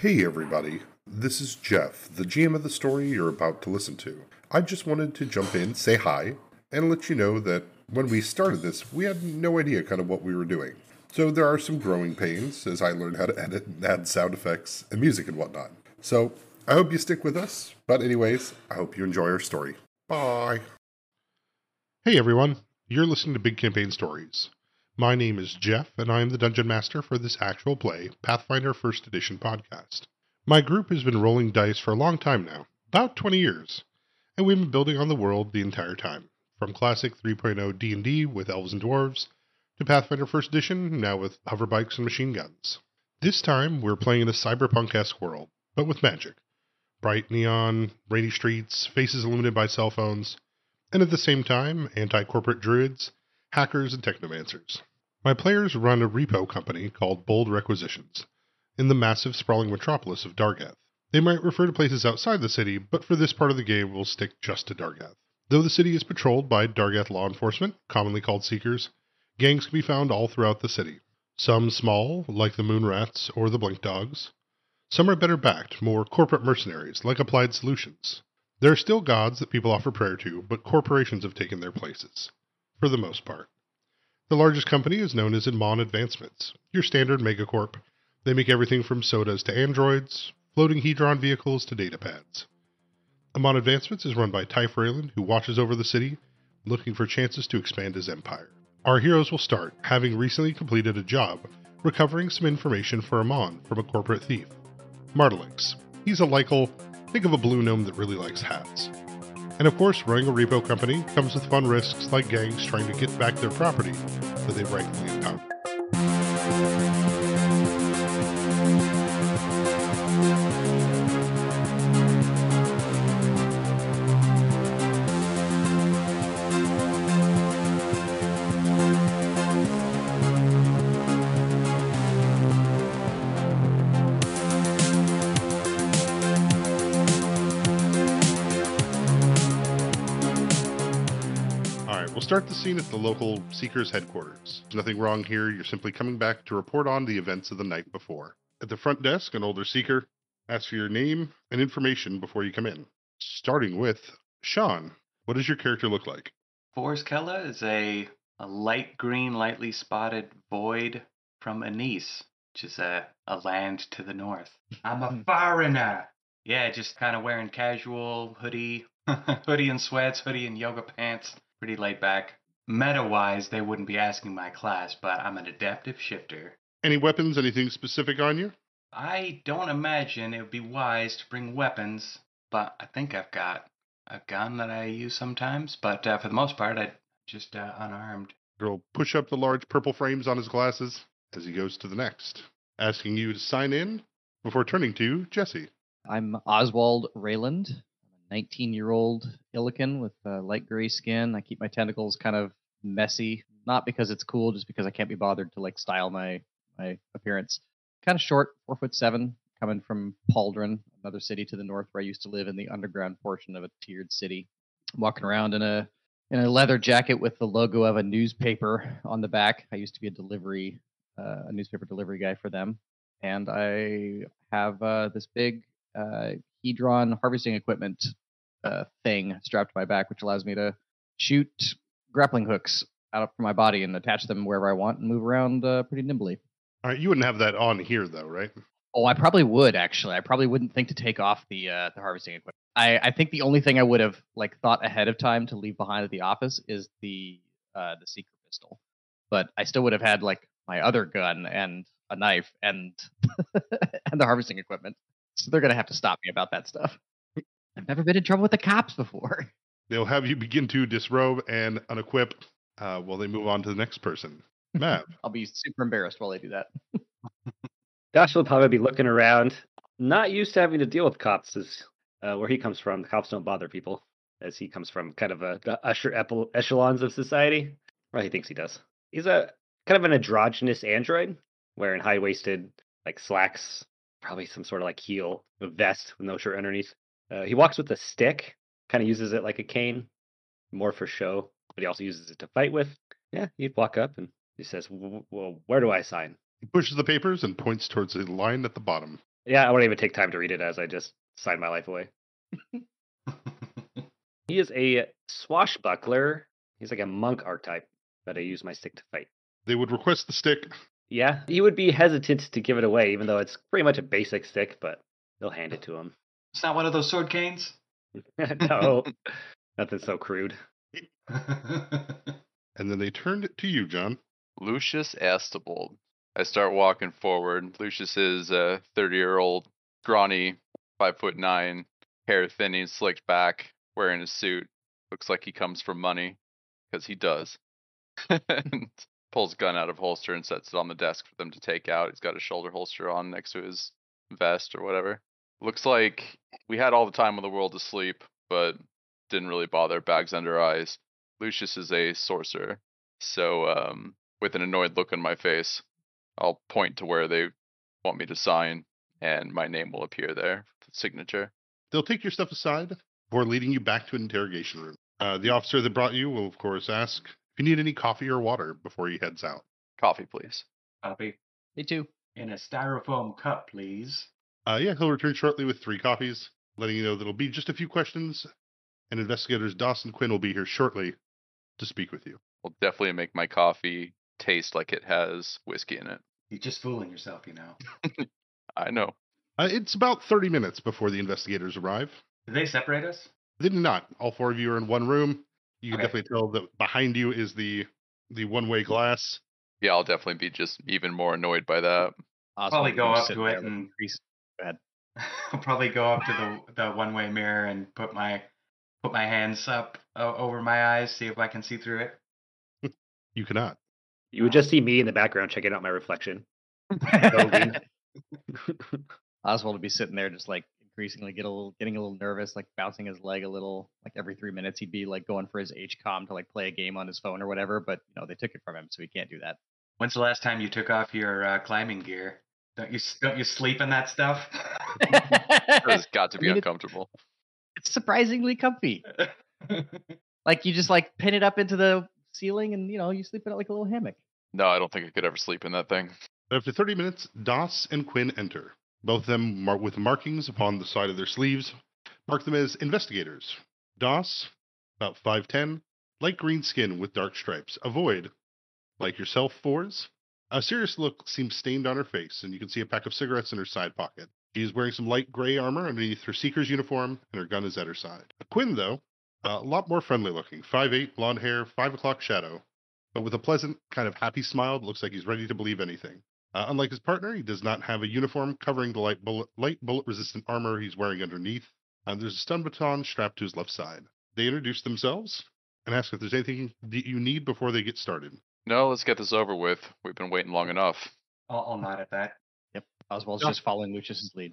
Hey everybody, this is Jeff, the GM of the story you're about to listen to. I just wanted to jump in, say hi, and let you know that when we started this, we had no idea kind of what we were doing. So there are some growing pains as I learn how to edit and add sound effects and music and whatnot. So I hope you stick with us, but anyways, I hope you enjoy our story. Bye. Hey everyone, you're listening to Big Campaign Stories. My name is Jeff, and I am the Dungeon Master for this actual play, Pathfinder First Edition podcast. My group has been rolling dice for a long time now, about 20 years, and we've been building on the world the entire time, from classic 3.0 D&D with elves and dwarves, to Pathfinder First Edition, now with hoverbikes and machine guns. This time, we're playing in a cyberpunk-esque world, but with magic. Bright neon, rainy streets, faces illuminated by cell phones, and at the same time, anti-corporate druids, hackers, and technomancers. My players run a repo company called Bold Requisitions in the massive, sprawling metropolis of Dargath. They might refer to places outside the city, but for this part of the game, we'll stick just to Dargath. Though the city is patrolled by Dargath law enforcement, commonly called Seekers, gangs can be found all throughout the city. Some small, like the Moon Rats or the Blink Dogs. Some are better backed, more corporate mercenaries, like Applied Solutions. There are still gods that people offer prayer to, but corporations have taken their places, for the most part. The largest company is known as Amon Advancements, your standard megacorp. They make everything from sodas to androids, floating Hedron vehicles to datapads. Amon Advancements is run by Ty Freyland, who watches over the city, looking for chances to expand his empire. Our heroes will start, having recently completed a job, recovering some information for Amon from a corporate thief. Martelix. He's a Lycal, think of a blue gnome that really likes hats. And of course, running a repo company comes with fun risks like gangs trying to get back their property that they've rightfully impounded. Right, we'll start the scene at the local Seekers headquarters. There's nothing wrong here. You're simply coming back to report on the events of the night before. At the front desk, an older Seeker asks for your name and information before you come in. Starting with Sean. What does your character look like? Forrest Kella is a, a light green, lightly spotted void from Anise, which is a, a land to the north. I'm a hmm. foreigner. Yeah, just kind of wearing casual hoodie, hoodie and sweats, hoodie and yoga pants. Pretty laid back. Meta wise, they wouldn't be asking my class, but I'm an adaptive shifter. Any weapons, anything specific on you? I don't imagine it would be wise to bring weapons, but I think I've got a gun that I use sometimes. But uh, for the most part, I'm just uh, unarmed. He'll push up the large purple frames on his glasses as he goes to the next, asking you to sign in before turning to Jesse. I'm Oswald Rayland. I'm a 19 year old Illican with uh, light gray skin. I keep my tentacles kind of messy, not because it's cool, just because I can't be bothered to like style my my appearance. Kind of short, four foot seven, coming from Pauldron, another city to the north where I used to live in the underground portion of a tiered city. walking around in a in a leather jacket with the logo of a newspaper on the back. I used to be a delivery uh, a newspaper delivery guy for them, and I have uh, this big uh, Hedron harvesting equipment uh, thing strapped to my back, which allows me to shoot grappling hooks out from my body and attach them wherever I want and move around uh, pretty nimbly. All right, you wouldn't have that on here though, right? Oh, I probably would actually. I probably wouldn't think to take off the uh, the harvesting equipment. I, I think the only thing I would have like thought ahead of time to leave behind at the office is the uh, the secret pistol, but I still would have had like my other gun and a knife and and the harvesting equipment. So they're gonna have to stop me about that stuff. I've never been in trouble with the cops before. They'll have you begin to disrobe and unequip uh, while they move on to the next person. Matt, I'll be super embarrassed while they do that. Josh will probably be looking around, not used to having to deal with cops, as uh, where he comes from. The cops don't bother people, as he comes from kind of a the usher epil- echelons of society. Well, he thinks he does. He's a kind of an androgynous android, wearing high waisted like slacks, probably some sort of like heel vest with no shirt underneath. Uh, he walks with a stick, kind of uses it like a cane, more for show, but he also uses it to fight with. Yeah, he'd walk up and he says, "Well, where do I sign?" he pushes the papers and points towards a line at the bottom. Yeah, I won't even take time to read it as I just sign my life away. He is a swashbuckler. He's like a monk archetype, but I use my stick to fight. They would request the stick. Yeah, he would be hesitant to give it away, even though it's pretty much a basic stick, but they'll hand it to him. it's not one of those sword canes. no, nothing so crude. And then they turned it to you, John. Lucius Astabold. I start walking forward. Lucius is a 30 year old, scrawny, five foot nine, hair thinning, slicked back, wearing a suit. Looks like he comes from money, because he does. pulls gun out of holster and sets it on the desk for them to take out. He's got a shoulder holster on next to his vest or whatever. Looks like we had all the time in the world to sleep, but didn't really bother. Bags under eyes. Lucius is a sorcerer. So, um, with an annoyed look on my face, I'll point to where they want me to sign, and my name will appear there, the signature. They'll take your stuff aside before leading you back to an interrogation room. Uh, the officer that brought you will, of course, ask you need any coffee or water before he heads out. Coffee, please. Copy. Me too. In a styrofoam cup, please. Uh, yeah, he'll return shortly with three copies, letting you know that it'll be just a few questions, and investigators Dawson Quinn will be here shortly to speak with you. I'll definitely make my coffee taste like it has whiskey in it. You're just fooling yourself, you know. I know. Uh, it's about 30 minutes before the investigators arrive. Did they separate us? They did not. All four of you are in one room. You can Okay. definitely tell that behind you is the the one way glass. Yeah, I'll definitely be just even more annoyed by that. Oswald Probably go up to it with and- crease- I'll probably go up to the the one way mirror and put my put my hands up o- over my eyes, see if I can see through it. You cannot. You would just see me in the background checking out my reflection. Voguing. Oswald would be sitting there just like increasingly get a little getting a little nervous, like bouncing his leg a little. Like every three minutes he'd be like going for his HCOM to like play a game on his phone or whatever, but you know, they took it from him, so he can't do that. When's the last time you took off your uh, climbing gear? Don't you don't you sleep in that stuff? It's got to I be mean, uncomfortable. it's surprisingly comfy. Like you just like pin it up into the ceiling and you know, you sleep in it like a little hammock. No, I don't think I could ever sleep in that thing. After 30 minutes, Doss and Quinn enter. Both of them mar- with markings upon the side of their sleeves. Mark them as investigators. Doss, about 5'10, light green skin with dark stripes. Avoid, like yourself, fours. A serious look seems stained on her face, and you can see a pack of cigarettes in her side pocket. She is wearing some light gray armor underneath her seeker's uniform, and her gun is at her side. Quinn, though, a lot more friendly looking. 5'8, blonde hair, 5 o'clock shadow, but with a pleasant, kind of happy smile that looks like he's ready to believe anything. Uh, unlike his partner, he does not have a uniform covering the light bullet, light bullet resistant armor he's wearing underneath. Uh, there's a stun baton strapped to his left side. They introduce themselves and ask if there's anything that you need before they get started. No, let's get this over with. We've been waiting long enough. I'll, I'll nod at that. Yep. Oswald's Yeah. just following Lucius's lead.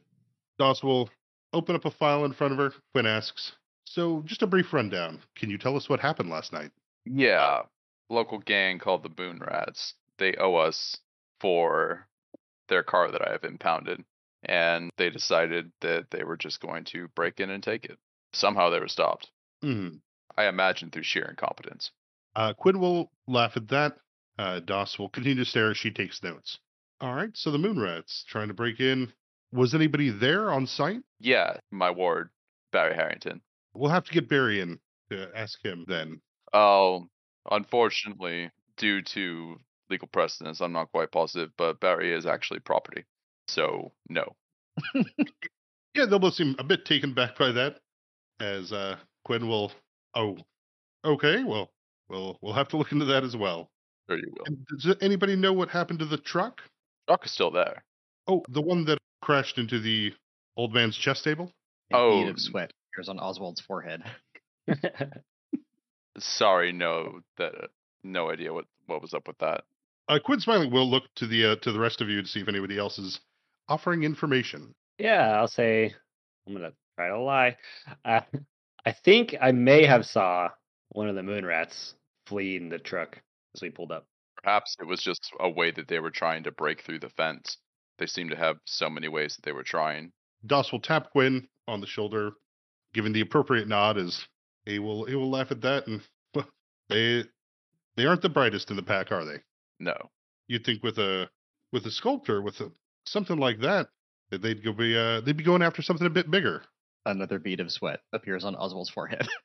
Doss will open up a file in front of her. Quinn asks, So, just a brief rundown. Can you tell us what happened last night? Yeah, local gang called the Moon Rats. They owe us for their car that I have impounded, and they decided that they were just going to break in and take it. Somehow they were stopped. Hmm. I imagine through sheer incompetence. Uh, Quinn will laugh at that. Uh, Doss will continue to stare as she takes notes. All right, so the Moonrats trying to break in. Was anybody there on site? Yeah, my ward, Barry Harrington. We'll have to get Barry in to ask him then. Oh, unfortunately, due to legal precedence, I'm not quite positive, but Barry is actually property. So, no. Yeah, they'll both seem a bit taken back by that, as uh, Quinn will. Oh, okay. Well, we'll we'll have to look into that as well. Sure you will. And does anybody know what happened to the truck? Truck is still there. Oh, the one that crashed into the old man's chess table. A Oh, bead of sweat appears on Oswald's forehead. Sorry, no, that no idea what what was up with that. Uh, Quinn smiling will look to the uh, to the rest of you to see if anybody else is offering information. yeah, I'll say I'm gonna try to lie. Uh, I think I may have saw one of the moon rats flee in the truck as we pulled up. Perhaps it was just a way that they were trying to break through the fence. They seem to have so many ways that they were trying. Doss will tap Quinn on the shoulder, giving the appropriate nod as he will he will laugh at that and they they aren't the brightest in the pack, are they? No. You'd think with a with a sculptor with a, something like that, that they'd go be uh, they'd be going after something a bit bigger. Another bead of sweat appears on Oswald's forehead.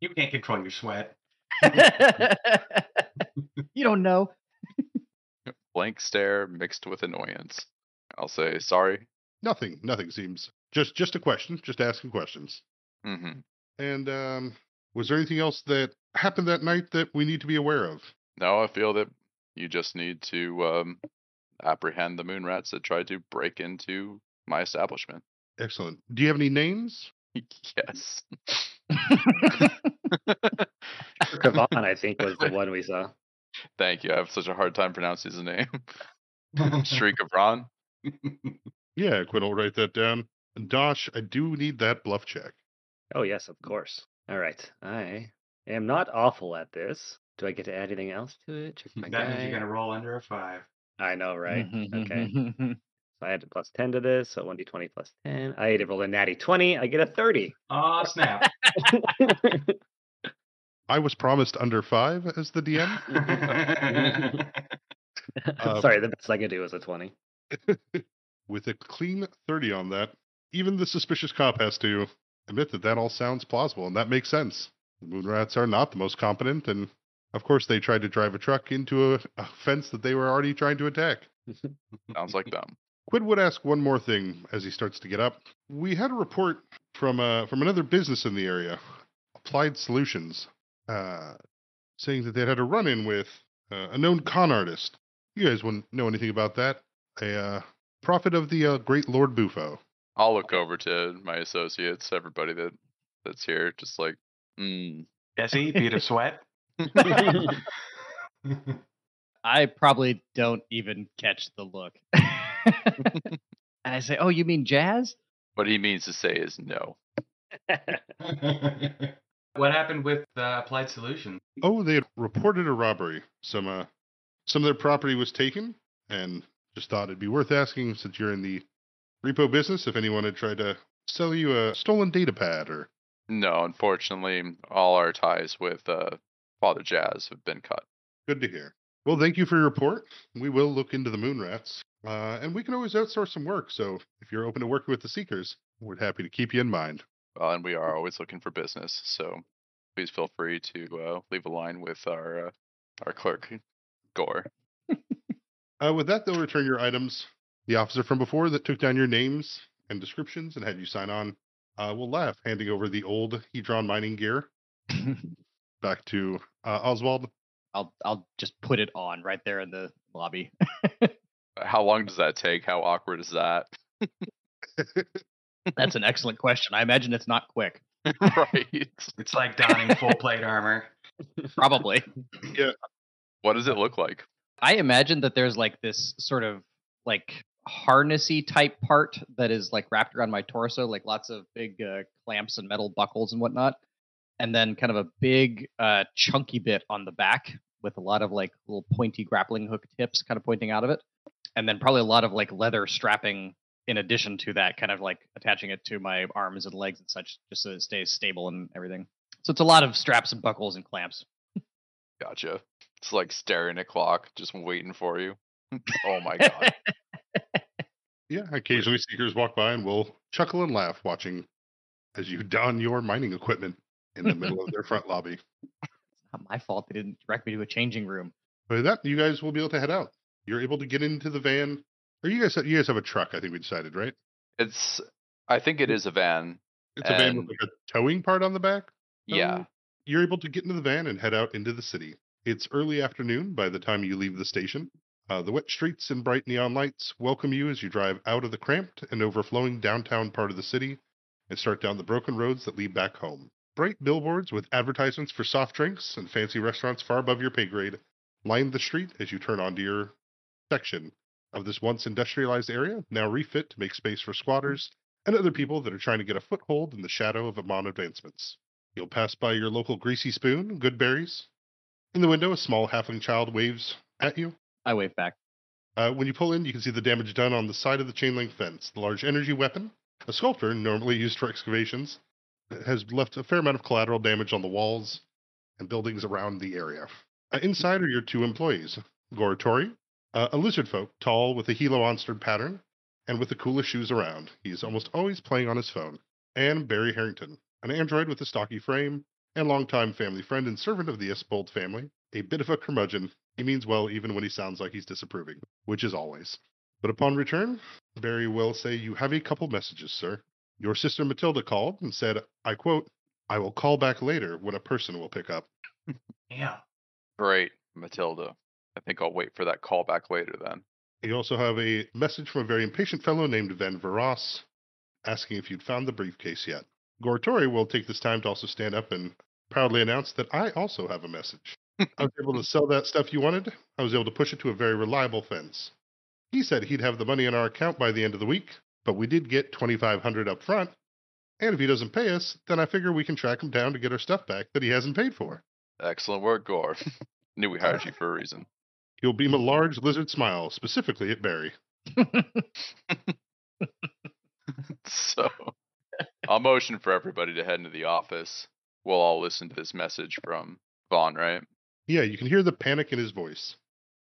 You can't control your sweat. you don't know. Blank stare mixed with annoyance. I'll say sorry. Nothing, nothing seems just just a question, just asking questions. hmm And um, was there anything else that happened that night that we need to be aware of? No, I feel that you just need to um, apprehend the moon rats that tried to break into my establishment. Excellent. Do you have any names? yes. Kavan, I think, was the one we saw. Thank you. I have such a hard time pronouncing his name. Shriek of Ron. Yeah, Quinn will write that down. And Josh, I do need that bluff check. Oh yes, of course. All right, I am not awful at this. Do I get to add anything else to it? Check my that means you're gonna roll under a five. I know, right? okay. So I added plus ten to this, so one d twenty plus ten. I had to roll a natty twenty. I get a thirty. Oh snap! I was promised under five as the DM. Um, Sorry, the best I could do was a twenty. With a clean 30 on that, even the suspicious cop has to admit that that all sounds plausible and that makes sense. The moon rats are not the most competent, and of course, they tried to drive a truck into a, a fence that they were already trying to attack. Sounds like them. Quinn would ask one more thing as he starts to get up. We had a report from uh, from another business in the area, Applied Solutions, uh, saying that they had a run-in with uh, a known con artist. You guys wouldn't know anything about that. A uh, prophet of the uh, great Lord Bufo. I'll look over to my associates, everybody that that's here, just like, mm. Jesse, beat of sweat. I probably don't even catch the look. and I say, "Oh, you mean jazz?" What he means to say is no. what happened with uh, Applied Solution? Oh, they had reported a robbery. Some uh, some of their property was taken, and just thought it'd be worth asking since you're in the repo business if anyone had tried to sell you a stolen data pad or No, unfortunately, all our ties with uh, Father Jazz have been cut. Good to hear. Well, thank you for your report. We will look into the moon rats, uh, and we can always outsource some work. So if you're open to working with the Seekers, we're happy to keep you in mind. Well, and we are always looking for business, so please feel free to uh, leave a line with our uh, our clerk, Gore. Uh, with that, they'll return your items. The officer from before that took down your names and descriptions and had you sign on uh, will laugh, handing over the old Hedron mining gear back to uh, Oswald. I'll I'll just put it on right there in the lobby. How long does that take? How awkward is that? That's an excellent question. I imagine it's not quick. right. It's like donning full plate armor. Probably. Yeah. What does it look like? I imagine that there's like this sort of like harnessy type part that is like wrapped around my torso, like lots of big uh, clamps and metal buckles and whatnot, and then kind of a big uh, chunky bit on the back with a lot of like little pointy grappling hook tips kind of pointing out of it, and then probably a lot of like leather strapping in addition to that, kind of like attaching it to my arms and legs and such, just so it stays stable and everything. So it's a lot of straps and buckles and clamps. Gotcha. It's like staring at a clock, just waiting for you. oh my god. Yeah, occasionally Seekers walk by and will chuckle and laugh watching as you don your mining equipment in the middle of their front lobby. It's not my fault they didn't direct me to a changing room. But with that, you guys will be able to head out. You're able to get into the van. Or you guys, you guys have a truck. I think we decided, right? It's. I think it is a van. It's a van with like a towing part on the back. Yeah. You're able to get into the van and head out into the city. It's early afternoon by the time you leave the station. Uh, the wet streets and bright neon lights welcome you as you drive out of the cramped and overflowing downtown part of the city and start down the broken roads that lead back home. Bright billboards with advertisements for soft drinks and fancy restaurants far above your pay grade line the street as you turn onto your section of this once industrialized area, now refit to make space for squatters and other people that are trying to get a foothold in the shadow of Amon advancements. You'll pass by your local greasy spoon, good berries. In the window, a small halfling child waves at you. I wave back. Uh, when you pull in, you can see the damage done on the side of the chain link fence. The large energy weapon, a sculptor normally used for excavations, has left a fair amount of collateral damage on the walls and buildings around the area. Uh, inside are your two employees, Goratori, uh, a lizard folk, tall with a Gila monster pattern, and with the coolest shoes around. He is almost always playing on his phone. And Barry Harrington, an android with a stocky frame, and longtime family friend and servant of the Astabold family. A bit of a curmudgeon, he means well even when he sounds like he's disapproving, which is always. But upon return, Barry will say, You have a couple messages, sir. Your sister Matilda called and said, I quote, I will call back later when a person will pick up. Yeah. Great, Matilda. I think I'll wait for that call back later then. You also have a message from a very impatient fellow named Van Veras asking if you'd found the briefcase yet. Gortori will take this time to also stand up and proudly announce that I also have a message. I was able to sell that stuff you wanted. I was able to push it to a very reliable fence. He said he'd have the money in our account by the end of the week, but we did get 2500 up front. And if he doesn't pay us, then I figure we can track him down to get our stuff back that he hasn't paid for. Excellent work, Gore. Knew we hired you for a reason. He'll beam a large lizard smile, specifically at Barry. so I'll motion for everybody to head into the office. We'll all listen to this message from Vaughn, right? Yeah, you can hear the panic in his voice.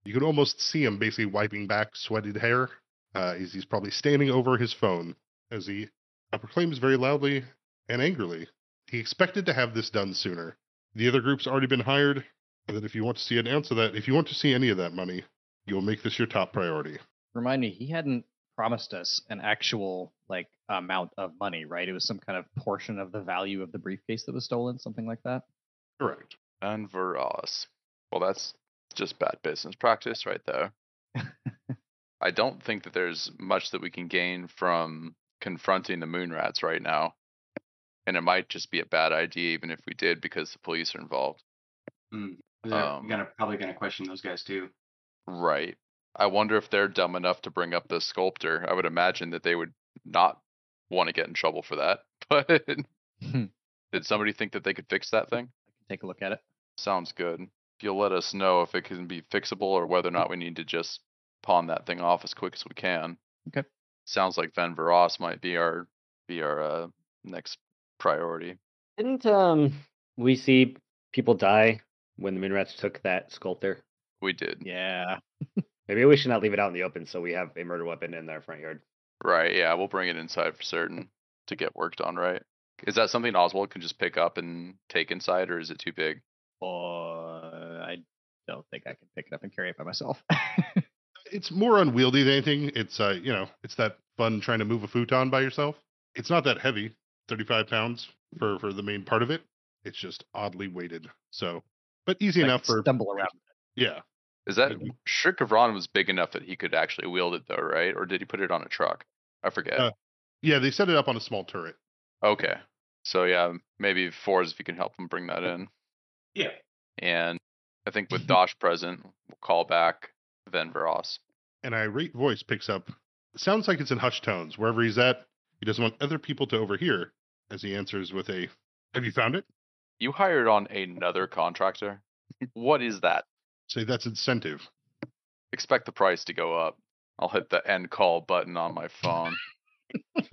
You can almost see him basically wiping back sweated hair uh, as he's probably standing over his phone as he uh, proclaims very loudly and angrily he expected to have this done sooner. The other group's already been hired, and that if you want to see an ounce of that, if you want to see any of that money, you'll make this your top priority. Remind me, he hadn't promised us an actual like amount of money, right? It was some kind of portion of the value of the briefcase that was stolen, something like that. Correct. And Veras. Well, that's just bad business practice right there. I don't think that there's much that we can gain from confronting the moon rats right now. And it might just be a bad idea even if we did because the police are involved. Mm. They're Um, gonna probably gonna question those guys too. Right. I wonder if they're dumb enough to bring up the sculptor. I would imagine that they would not want to get in trouble for that. But did somebody think that they could fix that thing? I can take a look at it. Sounds good. If you'll let us know if it can be fixable or whether or not we need to just pawn that thing off as quick as we can. Okay. Sounds like Van Veras might be our be our uh, next priority. Didn't um we see people die when the Moonrats took that sculptor? We did. Yeah. Maybe we should not leave it out in the open so we have a murder weapon in their front yard. Right, yeah, we'll bring it inside for certain to get worked on, right? Is that something Oswald can just pick up and take inside or is it too big? Uh, I don't think I can pick it up and carry it by myself. It's more unwieldy than anything. It's uh, you know, it's that fun trying to move a futon by yourself. It's not that heavy, 35 pounds for for the main part of it. It's just oddly weighted. So, but easy I enough can for stumble around. yeah. Is that Mhm. Shriek of Ron was big enough that he could actually wield it though, right? Or did he put it on a truck? I forget. Uh, Yeah, they set it up on a small turret. okay. So yeah, maybe fours if you can help him bring that in. Yeah. And I think with Josh present, we'll call back Van Veras. An irate voice picks up. Sounds like it's in hushed tones. Wherever he's at, he doesn't want other people to overhear. As he answers with a, "Have you found it?" You hired on another contractor? what is that? Say that's incentive. Expect the price to go up. I'll hit the end call button on my phone.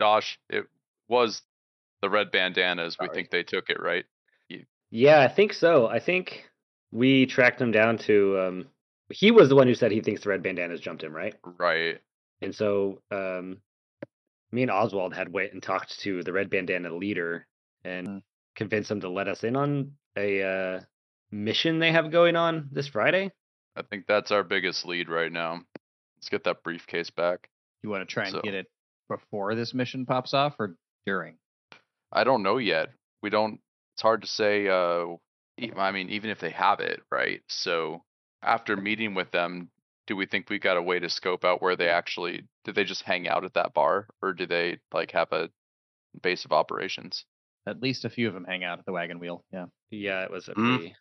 Josh, it was the red bandanas. We think they took it, right? yeah, I think so. I think we tracked him down to um he was the one who said he thinks the red bandanas jumped him, right? Right. And so um me and Oswald had went and talked to the red bandana leader and Mm. convinced him to let us in on a uh mission they have going on this Friday. I think that's our biggest lead right now. Let's get that briefcase back. You want to try and So- get it before this mission pops off or during? I don't know yet. We don't. It's hard to say. Uh, I mean, even if they have it, right? So after meeting with them, do we think we got a way to scope out where they actually did they just hang out at that bar, or do they like have a base of operations? At least a few of them hang out at the wagon wheel. Yeah. Yeah, it was a Mm. pretty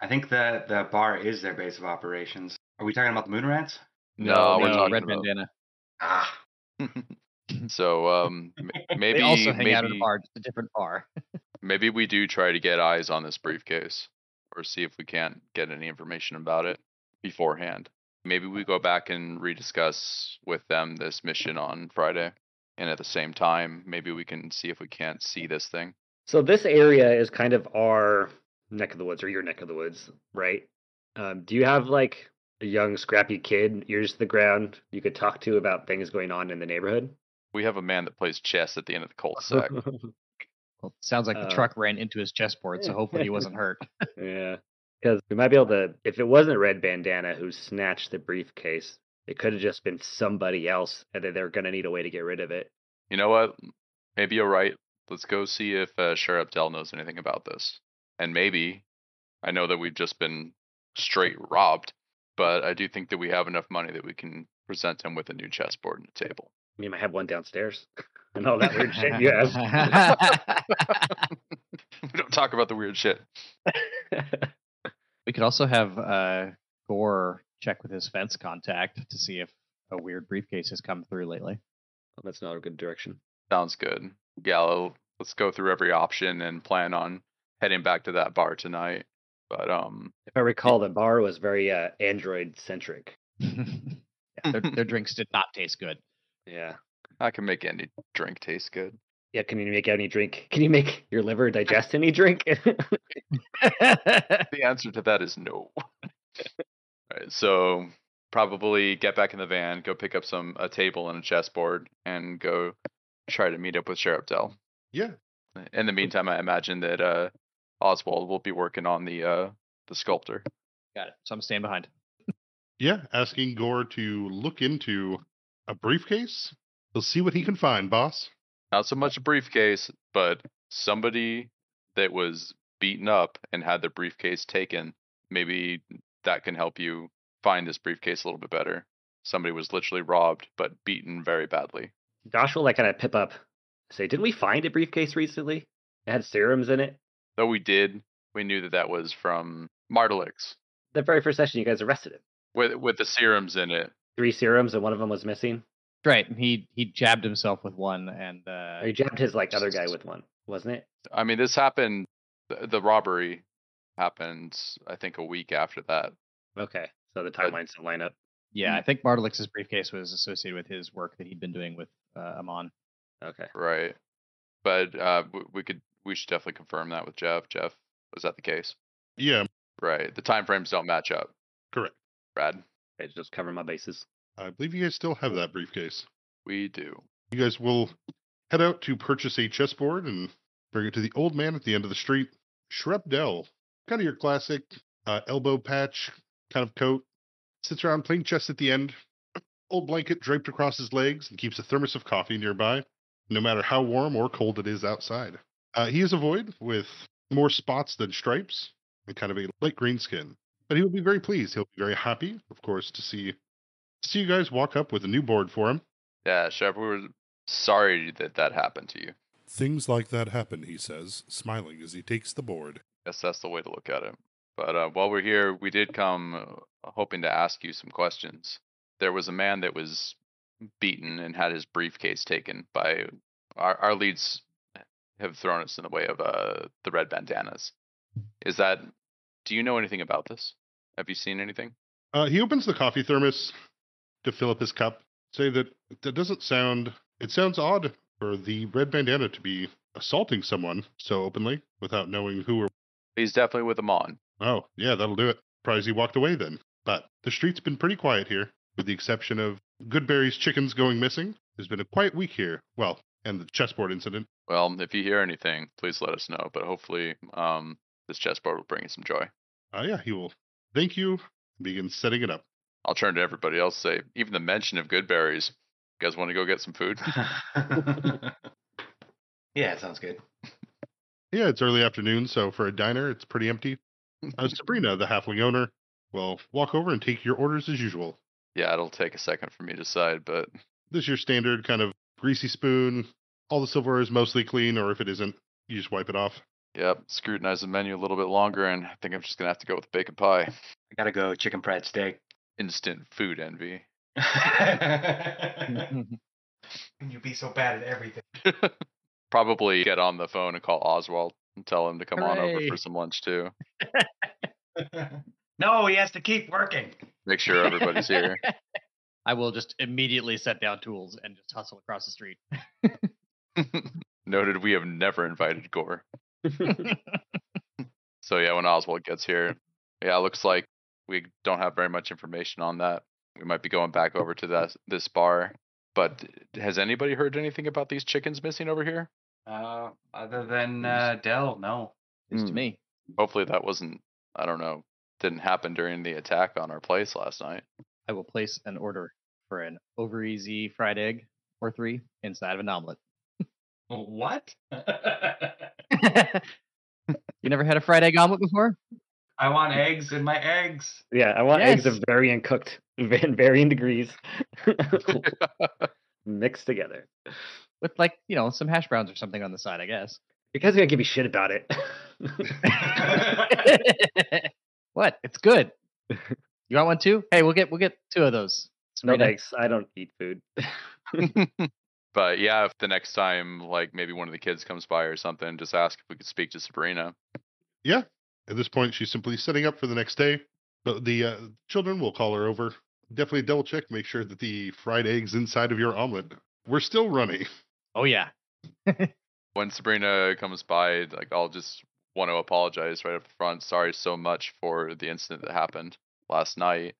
I think the the bar is their base of operations. Are we talking about the moon rats? No, we're talking red about- bandana. Ah. so um, maybe they also hang out at a maybe- bar, just a different bar. Maybe we do try to get eyes on this briefcase or see if we can't get any information about it beforehand. Maybe we go back and rediscuss with them this mission on Friday. And at the same time, maybe we can see if we can't see this thing. So this area is kind of our neck of the woods or your neck of the woods, right? Um, do you have like a young, scrappy kid, ears to the ground, you could talk to about things going on in the neighborhood? We have a man that plays chess at the end of the cul-de-sac. Well, sounds like the Uh, truck ran into his chessboard, so hopefully he wasn't hurt. yeah. Because we might be able to, if it wasn't Red Bandana who snatched the briefcase, it could have just been somebody else, and then they're going to need a way to get rid of it. you know what? Maybe you're right. Let's go see if uh, Sheriff Dell knows anything about this. And maybe, I know that we've just been straight robbed, but I do think that we have enough money that we can present him with a new chessboard and a table. I mean, I have one downstairs. and all that weird shit you have. we don't talk about the weird shit. we could also have uh, Gore check with his fence contact to see if a weird briefcase has come through lately. That's not a good direction. Sounds good. Gallo, let's go through every option and plan on heading back to that bar tonight. But um, If I recall, the bar was very uh, android centric. yeah, their, their drinks did not taste good. Yeah. I can make any drink taste good. Yeah, can you make any drink? Can you make your liver digest any drink? The answer to that is no. Alright, so probably get back in the van, go pick up some a table and a chessboard, and go try to meet up with Sheriff Dell. Yeah. In the meantime, I imagine that uh, Oswald will be working on the uh, the sculptor. Got it. So I'm staying behind. Yeah, asking Gore to look into a briefcase. He'll see what he can find, boss. Not so much a briefcase, but somebody that was beaten up and had their briefcase taken. Maybe that can help you find this briefcase a little bit better. Somebody was literally robbed, but beaten very badly. Josh will like kind of pip up, say, "Didn't we find a briefcase recently? It had serums in it. Though we did, we knew that that was from Martelix The very first session, you guys arrested him. with with the serums in it. Three serums, and one of them was missing. Right. and He he jabbed himself with one, and uh, Or he jabbed his like other guy with one, wasn't it? I mean, this happened. The, the robbery happened, I think, a week after that. Okay, so the timelines don't line up. yeah, I think Martelix's briefcase was associated with his work that he'd been doing with uh, Amon. Okay. Right. But uh, w- we could we should definitely confirm that with Jeff. Jeff, was that the case? Yeah, Right. The time frames don't match up. correct. Brad, Okay, just cover my bases. I believe you guys still have that briefcase. we do. You guys will head out to purchase a chessboard and bring it to the old man at the end of the street. Sheriff Dell, kind of your classic uh, elbow patch kind of coat. Sits around playing chess at the end. Old blanket draped across his legs and keeps a thermos of coffee nearby, no matter how warm or cold it is outside. Uh, he is a void with more spots than stripes and kind of a light green skin. But he will be very pleased. He'll be very happy, of course, to see to see you guys walk up with a new board for him. Yeah, Chef, we were sorry that that happened to you. Things like that happen, he says, smiling as he takes the board. Guess that's the way to look at it. But uh, while we're here, we did come uh, hoping to ask you some questions. There was a man that was beaten and had his briefcase taken by our, our leads have thrown us in the way of uh, the red bandanas. Is that? Do you know anything about this? Have you seen anything? Uh, he opens the coffee thermos to fill up his cup. Say that that doesn't sound. It sounds odd for the red bandana to be assaulting someone so openly without knowing who or. He's definitely with them on. Oh, yeah, that'll do it. Surprised he walked away then. But the street's been pretty quiet here, with the exception of Goodberry's chickens going missing. It's been a quiet week here. Well, and the chessboard incident. Well, if you hear anything, please let us know. But hopefully, um, this chessboard will bring you some joy. Uh, yeah, he will. Thank you. Begin setting it up. I'll turn to everybody else. Say, even the mention of good berries. You guys want to go get some food? yeah, sounds good. Yeah, it's early afternoon, so for a diner, it's pretty empty. Uh, Sabrina, the halfling owner, will walk over and take your orders as usual. yeah, it'll take a second for me to decide, but This is your standard kind of greasy spoon. All the silverware is mostly clean, or if it isn't, you just wipe it off. Yep, scrutinize the menu a little bit longer, and I think I'm just gonna have to go with bacon pie. I gotta go chicken fried steak. Instant food envy. Can you be so bad at everything? Probably get on the phone and call Oswald and tell him to come on over for some lunch too. no, he has to keep working. Make sure everybody's here. I will just immediately set down tools and just hustle across the street. Noted, we have never invited Gore. So yeah, when Oswald gets here, yeah, it looks like We don't have very much information on that. We might be going back over to that this bar. But has anybody heard anything about these chickens missing over here? Uh, other than uh, Dell, no. It's least to Hmm. me. Hopefully that wasn't I don't know, didn't happen during the attack on our place last night. I will place an order for an over easy fried egg or three inside of an omelet. What? you never had a fried egg omelet before? I want eggs in my eggs. Yeah, I want eggs of varying cooked in varying degrees, mixed together. With like, you know, some hash browns or something on the side, I guess. You guys are gonna give me shit about it. what? It's good. You want one too? Hey, we'll get we'll get two of those. no thanks. I don't eat food. But yeah, if the next time like maybe one of the kids comes by or something, just ask if we could speak to Sabrina. Yeah. At this point, she's simply setting up for the next day. But the uh, children will call her over. Definitely double check, make sure that the fried eggs inside of your omelet were still runny. Oh yeah. When Sabrina comes by, like I'll just want to apologize right up front. Sorry so much for the incident that happened last night.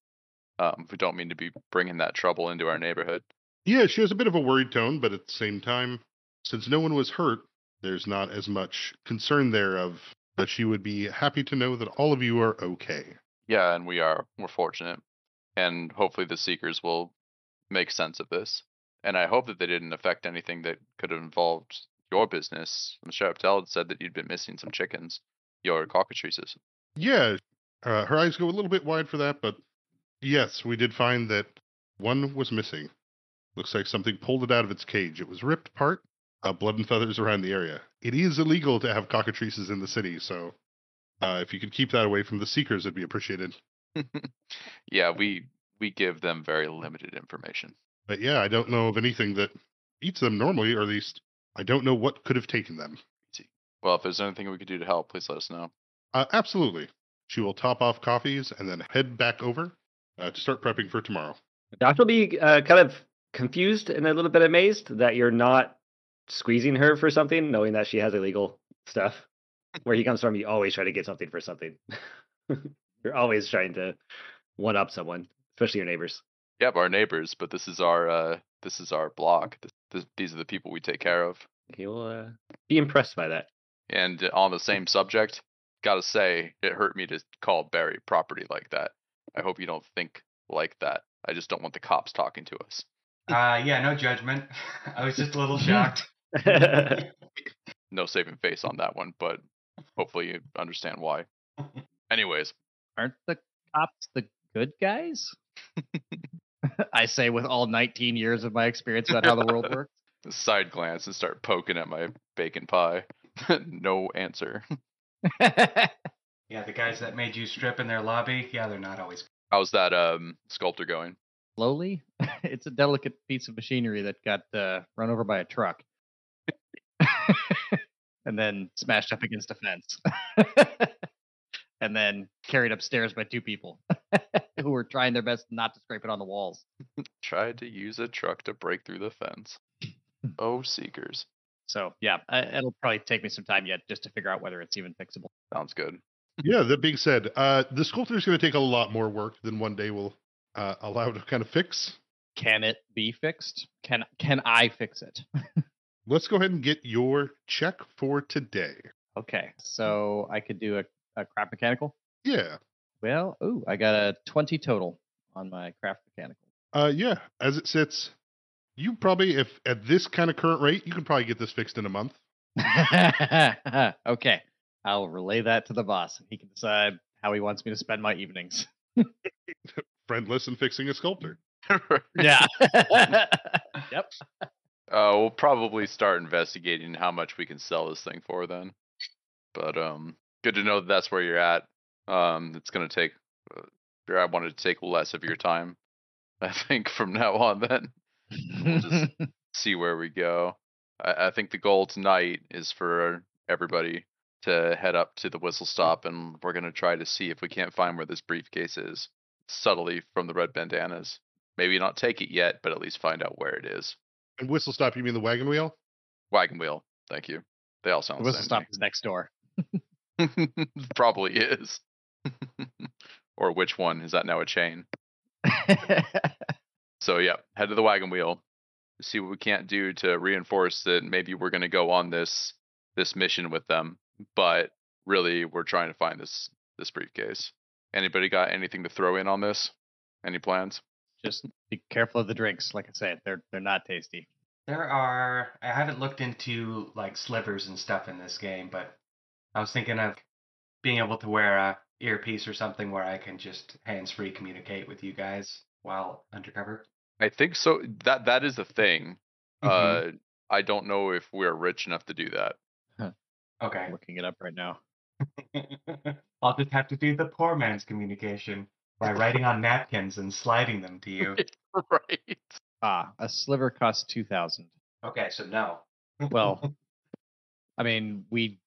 Um, we don't mean to be bringing that trouble into our neighborhood. Yeah, she has a bit of a worried tone, but at the same time, since no one was hurt, there's not as much concern there of that she would be happy to know that all of you are okay. Yeah, and we are. We're fortunate. And hopefully the Seekers will make sense of this. And I hope that they didn't affect anything that could have involved your business. Sheriff Dell had said that you'd been missing some chickens, your cockatrices. Yeah, uh, her eyes go a little bit wide for that, but yes, we did find that one was missing. Looks like something pulled it out of its cage. It was ripped apart, uh, blood and feathers around the area. It is illegal to have cockatrices in the city, so uh, if you could keep that away from the seekers, it'd be appreciated. yeah, we we give them very limited information. But yeah, I don't know of anything that eats them normally, or at least I don't know what could have taken them. Well, if there's anything we could do to help, please let us know. Uh, absolutely. She will top off coffees and then head back over uh, to start prepping for tomorrow. Doctor will be uh, kind of confused and a little bit amazed that you're not squeezing her for something, knowing that she has illegal stuff. Where he comes from, you always try to get something for something. you're always trying to one up someone, especially your neighbors. Yep, our neighbors, but this is our uh this is our block. This, this, these are the people we take care of. He will uh, be impressed by that. And on the same subject, gotta say, it hurt me to call Barry property like that. I hope you don't think like that. I just don't want the cops talking to us. Uh, yeah, no judgment. I was just a little shocked. No saving face on that one, but hopefully you understand why. Anyways, Aren't the cops the good guys? I say with all 19 years of my experience about how the world works. side glance and start poking at my bacon pie. no answer. Yeah, the guys that made you strip in their lobby, yeah, they're not always. How's that um sculptor going? Slowly, it's a delicate piece of machinery that got uh, run over by a truck, and then smashed up against a fence, and then carried upstairs by two people who were trying their best not to scrape it on the walls. Tried to use a truck to break through the fence. oh, seekers. So yeah, it'll probably take me some time yet just to figure out whether it's even fixable. Sounds good. yeah, that being said, uh, the sculptor is going to take a lot more work than one day will uh, allow to kind of fix. Can it be fixed? Can can I fix it? Let's go ahead and get your check for today. Okay, so I could do a, a craft mechanical. Yeah. Well, ooh, I got a 20 total on my craft mechanical. Uh, yeah, as it sits, you probably, if at this kind of current rate, you can probably get this fixed in a month. okay, I'll relay that to the boss. And he can decide how he wants me to spend my evenings. Friendless and fixing a sculptor. Yeah. yep. Uh, we'll probably start investigating how much we can sell this thing for then. But um, good to know that that's where you're at. Um, it's gonna take. Uh, I wanted to take less of your time. I think from now on, then We'll just- see where we go. I, I think the goal tonight is for everybody to head up to the whistle stop, and we're gonna try to see if we can't find where this briefcase is subtly from the red bandanas. Maybe not take it yet, but at least find out where it is. And whistle stop, you mean the wagon wheel? Wagon wheel. Thank you. They all sound the whistle stop is next door. Probably is. Or which one? Is that now a chain? So yeah, head to the wagon wheel. See what we can't do to reinforce that maybe we're gonna go on this this mission with them. But really we're trying to find this this briefcase. Anybody got anything to throw in on this? Any plans? Just be careful of the drinks. Like I said, they're they're not tasty. There are. I haven't looked into like slivers and stuff in this game, but I was thinking of being able to wear a earpiece or something where I can just hands-free communicate with you guys while undercover. I think so. That that is a thing. Mhm. Uh I don't know if we're rich enough to do that. okay. I'm looking it up right now. I'll just have to do the poor man's communication by writing on napkins and sliding them to you. right. Ah, a sliver costs two thousand. Okay, so no. Well, I mean, we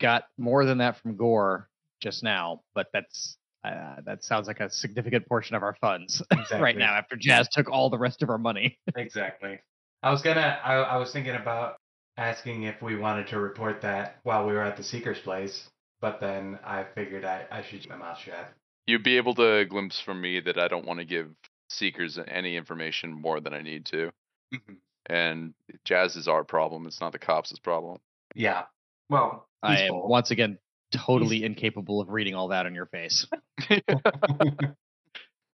got more than that from Gore just now, but that's uh, that sounds like a significant portion of our funds right now after Jazz took all the rest of our money. exactly. I was gonna. I, I was thinking about asking if we wanted to report that while we were at the seeker's place, but then I figured I, I should keep my mouth shut. You'd be able to glimpse from me that I don't want to give seekers any information more than I need to. Mhm. And Jazz is our problem. It's not the cops' problem. Yeah. Well, I am peaceful. once again totally incapable of reading all that on your face.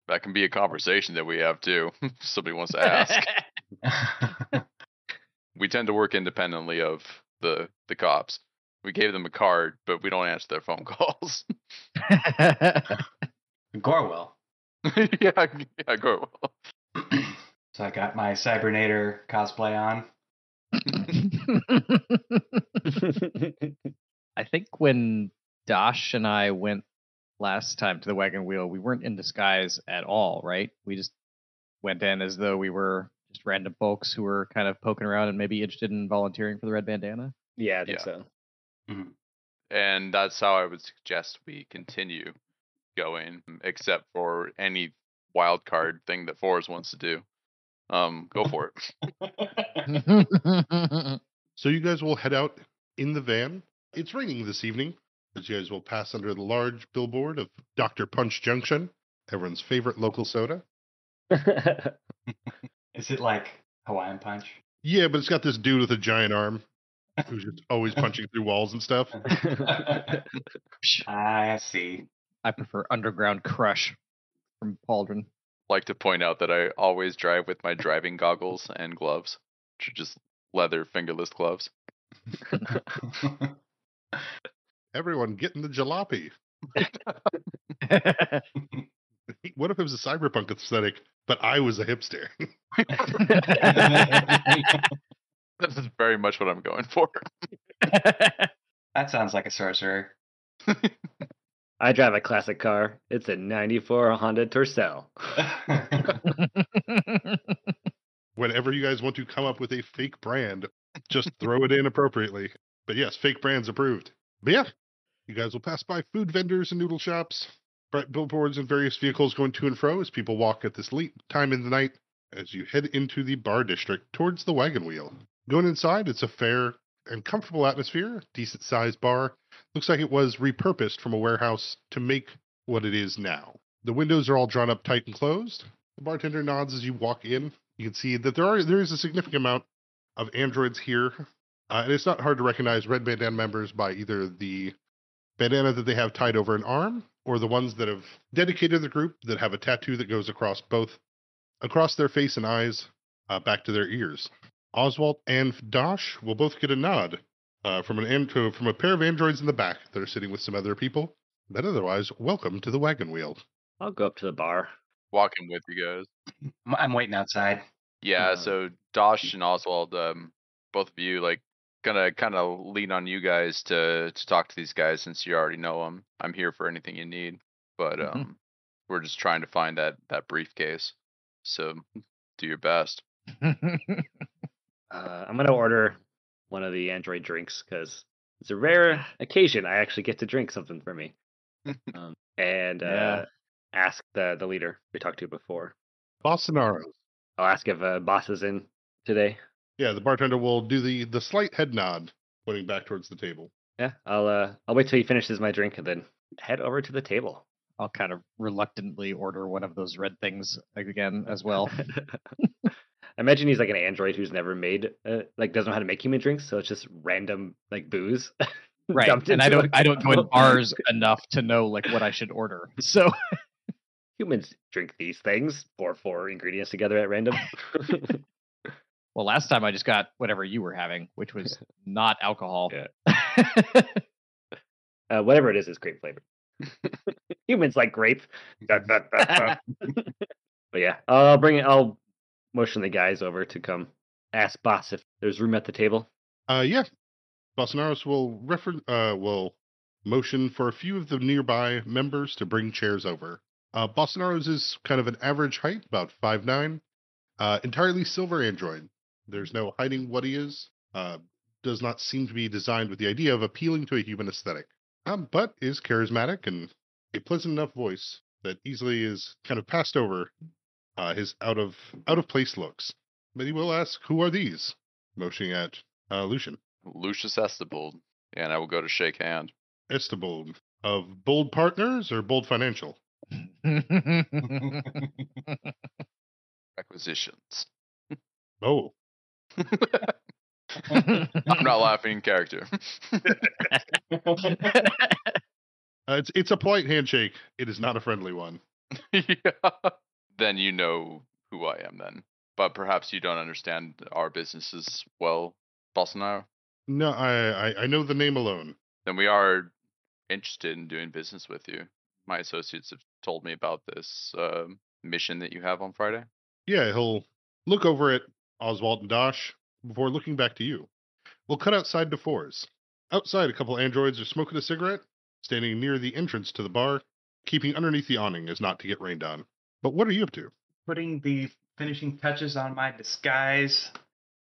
That can be a conversation that we have too. if Somebody wants to ask. we tend to work independently of the the cops. We gave them a card, but we don't answer their phone calls. Gorwell. yeah, yeah, go. so I got my Cybernator cosplay on. I think when Dosh and I went last time to the wagon wheel, we weren't in disguise at all, right? We just went in as though we were just random folks who were kind of poking around and maybe interested in volunteering for the red bandana. yeah, I think Yeah. so. Mm-hmm. and that's how I would suggest we continue going, mm, except for any wild mm-hmm. card thing that Forrest wants to do. Um, go for it. So you guys will head out in the van. It's raining this evening, as you guys will pass under the large billboard of Dr. Punch Junction, everyone's favorite local soda. Is it like Hawaiian Punch? Yeah, but it's got this dude with a giant arm who's just always punching through walls and stuff. I see. I prefer Underground Crush from Pauldron. like to point out that I always drive with my driving goggles and gloves, which are just leather fingerless gloves. Everyone getting the jalopy. What if it was a cyberpunk aesthetic, but I was a hipster? This is very much what I'm going for. that sounds like a sorcerer. I drive a classic car. It's a 94 Honda Tercel. Whenever you guys want to come up with a fake brand, just throw it in appropriately. But yes, fake brands approved. But yeah, you guys will pass by food vendors and noodle shops, bright billboards and various vehicles going to and fro as people walk at this late time in the night as you head into the bar district towards the wagon wheel. Going inside, it's a fair and comfortable atmosphere, decent sized bar. Looks like it was repurposed from a warehouse to make what it is now. The windows are all drawn up tight and closed. The bartender nods as you walk in. You can see that there are there is a significant amount of androids here, uh, and it's not hard to recognize Red Bandana members by either the bandana that they have tied over an arm or the ones that have dedicated the group that have a tattoo that goes across both across their face and eyes uh, back to their ears. Oswald and Dosh will both get a nod uh, from an and- from a pair of androids in the back that are sitting with some other people. But otherwise, welcome to the wagon wheel. I'll go up to the bar. Walking with you guys. I'm- I'm waiting outside. Yeah, Uh, so Dosh and Oswald, um, both of you, like, gonna kind of lean on you guys to to talk to these guys since you already know them. I'm here for anything you need, but Mhm. um, we're just trying to find that that briefcase. So do your best. Uh, I'm gonna order one of the Android drinks because it's a rare occasion I actually get to drink something for me. um, and uh, Yeah. ask the the leader we talked to before. Bolsonaro. I'll ask if uh, boss is in today. Yeah, the bartender will do the the slight head nod, pointing back towards the table. Yeah, I'll uh I'll wait till he finishes my drink and then head over to the table. I'll kind of reluctantly order one of those red things again as well. I imagine he's like an android who's never made, uh, like, doesn't know how to make human drinks, so it's just random like booze. right. And I don't I don't go in bars enough to know like what I should order. So Humans drink these things, pour four ingredients together at random. well last time I just got whatever you were having, which was not alcohol. uh, whatever it is, is grape flavored. Humans like grape. But yeah, I'll bring it. I'll motion the guys over to come ask boss if there's room at the table. Uh, yeah. Bolsonaros will refer uh will motion for a few of the nearby members to bring chairs over. Uh, Bolsonaro's is kind of an average height, about five nine. Uh, entirely silver android. There's no hiding what he is. Uh, does not seem to be designed with the idea of appealing to a human aesthetic. Um, but is charismatic and a pleasant enough voice that easily is kind of passed over uh, his out of out of place looks. But he will ask, "Who are these?" Motioning at uh, Lucian. Lucius Astabold. And I will go to shake hand. Astabold of Bold Partners or Bold Financial? Acquisitions. Oh, I'm not laughing in character. uh, it's it's a polite handshake. It is not a friendly one. yeah. Then you know who I am then. But perhaps you don't understand our business as well, Bolsonaro. No, I, I I know the name alone. Then we are interested in doing business with you. My associates have told me about this um mission that you have on Friday. Yeah, he'll look over at Oswald and Dosh before looking back to you. We'll cut outside to fours. Outside, a couple androids are smoking a cigarette, standing near the entrance to the bar, keeping underneath the awning as not to get rained on. But what are you up to? Putting the finishing touches on my disguise.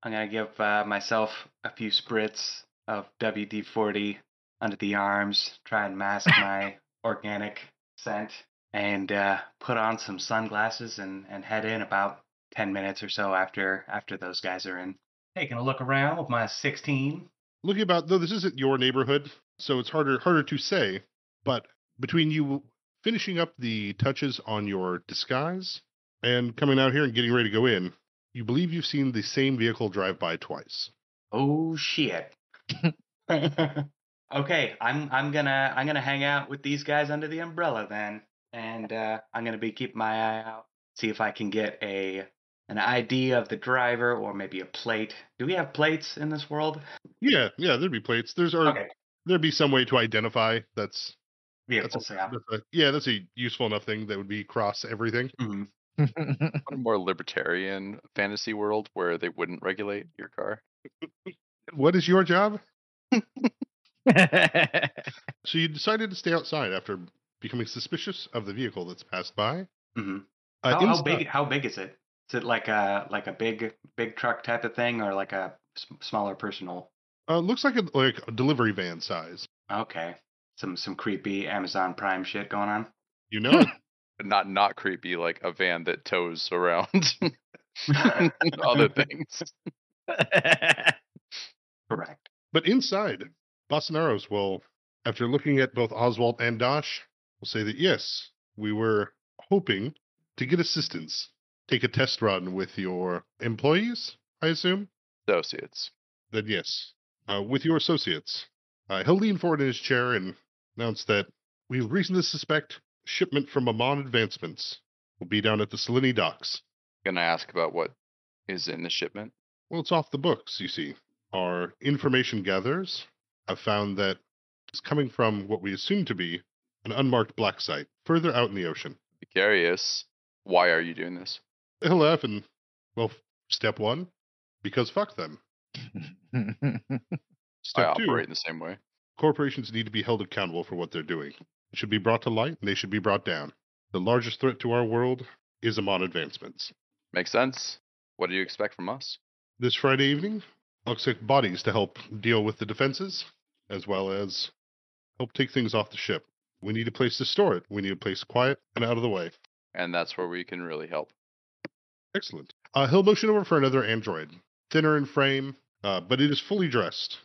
I'm gonna give uh, myself a few spritz of WD 40 under the arms, try and mask my organic scent, and uh, put on some sunglasses and, and head in about 10 minutes or so after after those guys are in. Taking a look around with my 16. looking about though this isn't your neighborhood so it's harder harder to say but between you finishing up the touches on your disguise and coming out here and getting ready to go in you believe you've seen the same vehicle drive by twice Oh shit. okay, I'm I'm gonna I'm gonna hang out with these guys under the umbrella then, and uh, I'm gonna be keeping my eye out, see if I can get a an ID of the driver or maybe a plate. Do we have plates in this world? yeah yeah there'd be plates there's or Okay, there'd be some way to identify that's that's vehicles. a, Yeah. that's a yeah that's a useful enough thing that would be cross everything Mhm. A more libertarian fantasy world where they wouldn't regulate your car. what is your job so you decided to stay outside after becoming suspicious of the vehicle that's passed by Mhm. uh, How, how big? How big is it? Is it like a like a big big truck type of thing, or like a s- smaller personal? uh, looks like a like a delivery van size Okay, some some creepy Amazon Prime shit going on. you know it not not creepy like a van that tows around other things. Correct. But inside, Bolsonaro's will, after looking at both Oswald and Dosh, will say that yes, we were hoping to get assistance. Take a test run with your employees, I assume? Associates. Then yes, uh, with your associates. Uh, he'll lean forward in his chair and announce that we have reason to suspect shipment from Amon Advancements will be down at the Salini docks. Gonna ask about what is in the shipment. Well, it's off the books, you see. Our information gatherers have found that it's coming from what we assume to be an unmarked black site further out in the ocean. Be curious. Why are you doing this? He'll laugh and, well, step one, because fuck them. I Step two, operate in the same way. Corporations need to be held accountable for what they're doing. It should be brought to light and they should be brought down. The largest threat to our world is Amon Advancements. Makes sense. What do you expect from us? This Friday evening, I'll expect bodies to help deal with the defenses, as well as help take things off the ship. We need a place to store it. We need a place quiet and out of the way. And that's where we can really help. Excellent. Uh, he'll motion over for another android, thinner in frame, uh, but it is fully dressed,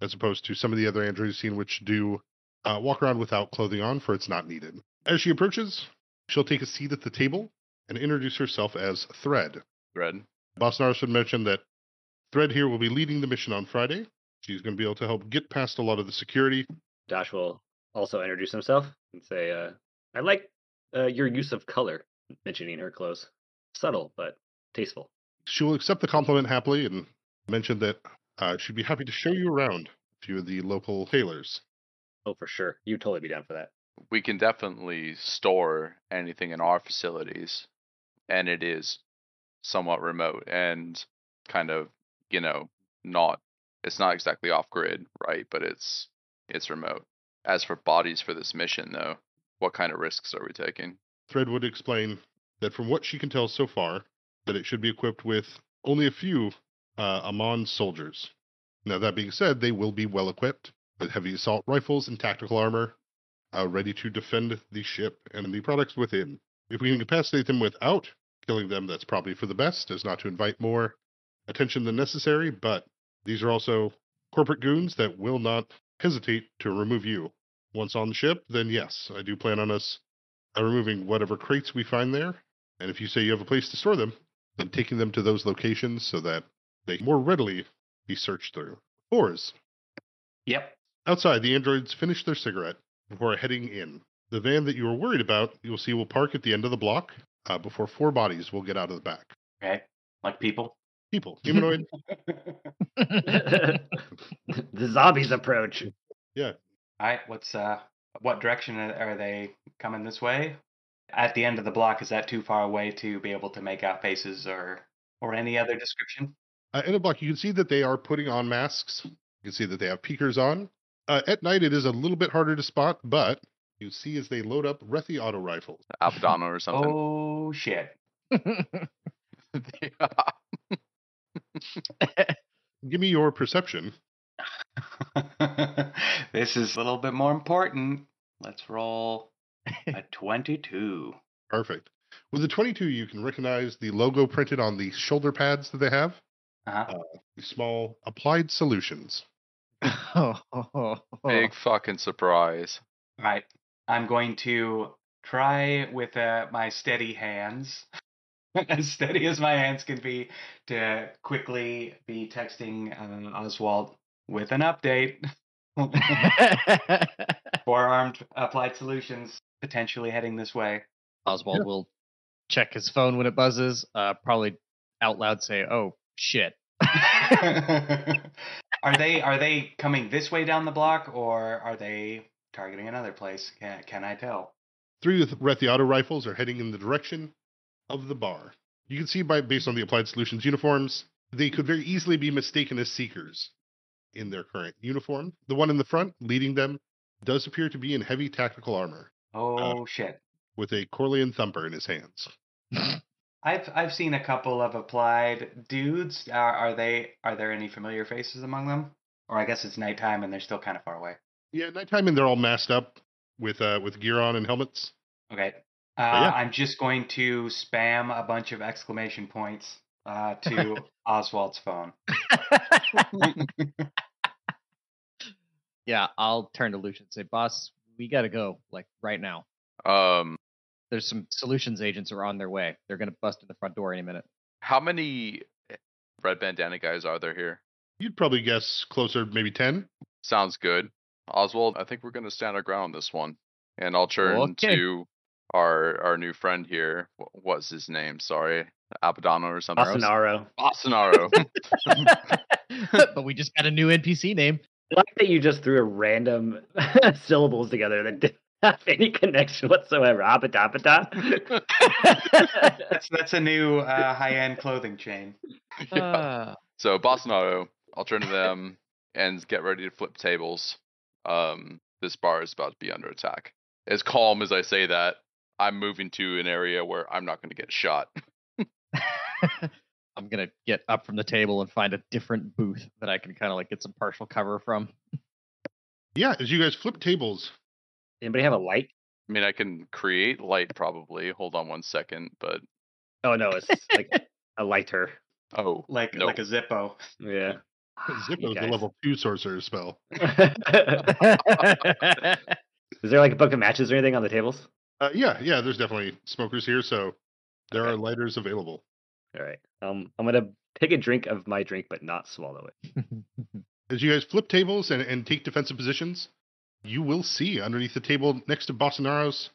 as opposed to some of the other androids you've seen which do uh, walk around without clothing on, for it's not needed. As she approaches, she'll take a seat at the table and introduce herself as Thread. Thread. Boss Narsha should mention that Thread here will be leading the mission on Friday. She's going to be able to help get past a lot of the security. Dosh will also introduce himself and say, uh, I like uh, your use of color, mentioning her clothes. Subtle, but tasteful. She will accept the compliment happily and mention that uh, she'd be happy to show you around a few of the local tailors. Oh, for sure. You'd totally be down for that. We can definitely store anything in our facilities, and it is somewhat remote and kind of, you know, not. It's not exactly off grid, right? But it's it's remote. As for bodies for this mission, though, what kind of risks are we taking? Thread would explain that from what she can tell so far, that it should be equipped with only a few uh, Amon soldiers. Now, that being said, they will be well equipped with heavy assault rifles and tactical armor, uh, ready to defend the ship and the products within. If we can incapacitate them without killing them, that's probably for the best, as not to invite more attention than necessary. But these are also corporate goons that will not hesitate to remove you. Once on the ship, then yes, I do plan on us uh, removing whatever crates we find there. And if you say you have a place to store them, then taking them to those locations so that they more readily be searched through. Fours. Yep. Outside, the androids finish their cigarette before heading in. The van that you were worried about, you'll see, will park at the end of the block uh, before four bodies will get out of the back. Okay. Like people. People, humanoid. the zombies approach. yeah, All right. What's uh? What direction are are they coming this way? At the end of the block, is that too far away to be able to make out faces or or any other description? Uh, in the block, you can see that they are putting on masks. You can see that they have peekers on. Uh, at night, it is a little bit harder to spot, but you see as they load up Rethi auto rifles. Apadano or something? Oh shit! Give me your perception. this is a little bit more important. Let's roll a twenty-two. Perfect. With the 22, you can recognize the logo printed on the shoulder pads that they have. Uh-huh. The small applied solutions. Big fucking surprise. All right. I'm going to try with uh, my steady hands, as steady as my hands can be, to quickly be texting uh, Oswald with an update. Four armed applied solutions potentially heading this way. Oswald will check his phone when it buzzes. Uh, probably out loud say, "Oh shit." are they are they coming this way down the block or are they targeting another place? Can, can I tell? Three with Rethi auto rifles are heading in the direction of the bar. You can see by based on the applied solutions uniforms, they could very easily be mistaken as seekers in their current uniform. The one in the front leading them does appear to be in heavy tactical armor Oh uh, shit. with a Corleone thumper in his hands. I've I've seen a couple of applied dudes. Are, are they are there any familiar faces among them? Or I guess it's nighttime and they're still kind of far away. Yeah, nighttime and they're all masked up with uh with gear on and helmets. Okay. Uh, yeah. I'm just going to spam a bunch of exclamation points uh, to Oswald's phone. yeah, I'll turn to Lucian and say, "Boss, we gotta go, like right now. Um, There's some solutions agents are on their way. They're gonna bust in the front door any minute." how many eh, red bandana guys are there here? You'd probably guess closer, maybe ten. Sounds good. Oswald, I think we're gonna stand our ground on this one. And I'll turn Okay. to our our new friend here. Wh- What's his name? Sorry. Apadano or something. Asanaro. Asanaro. but we just got a new NPC name. I like that you just threw a random syllables together that didn't have any connection whatsoever. Abadabada. That's that's a new uh, high end clothing chain. Uh, So Bolsonaro, I'll turn to them and get ready to flip tables. Um, this bar is about to be under attack. As calm as I say that, I'm moving to an area where I'm not going to get shot. I'm gonna get up from the table and find a different booth that I can kind of like get some partial cover from. Yeah, as you guys flip tables, Anybody have a light? I mean, I can create light probably. Hold on one second, but Oh no, it's like a lighter. oh, Like No. like a Zippo. Yeah. Zippo is a level two sorcerer spell. Is there like a book of matches or anything on the tables? Uh, yeah, yeah. There's definitely smokers here, so there are lighters available. All right. Um, I'm gonna take a drink of my drink, but not swallow it. As you guys flip tables and, and take defensive positions, you will see underneath the table next to Bolsonaro's,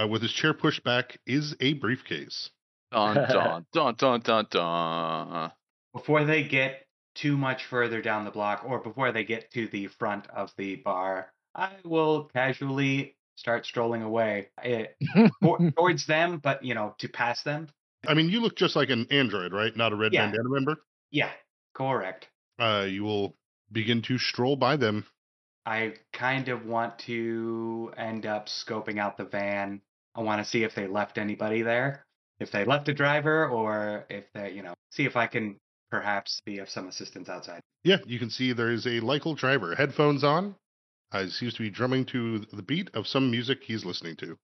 uh, with his chair pushed back, is a briefcase. Dun dun dun dun dun dun. Before they get too much further down the block, or before they get to the front of the bar, I will casually start strolling away eh, for- towards them, but you know, to pass them. I mean, you look just like an android, right? Not a red Yeah. bandana member. Yeah, correct. Uh, you will begin to stroll by them. I kind of want to end up scoping out the van. I want to see if they left anybody there, if they left a driver, or if they, you know, see if I can perhaps be of some assistance outside. Yeah, you can see there is a Lycal driver, headphones on. Uh, he seems to be drumming to the beat of some music he's listening to.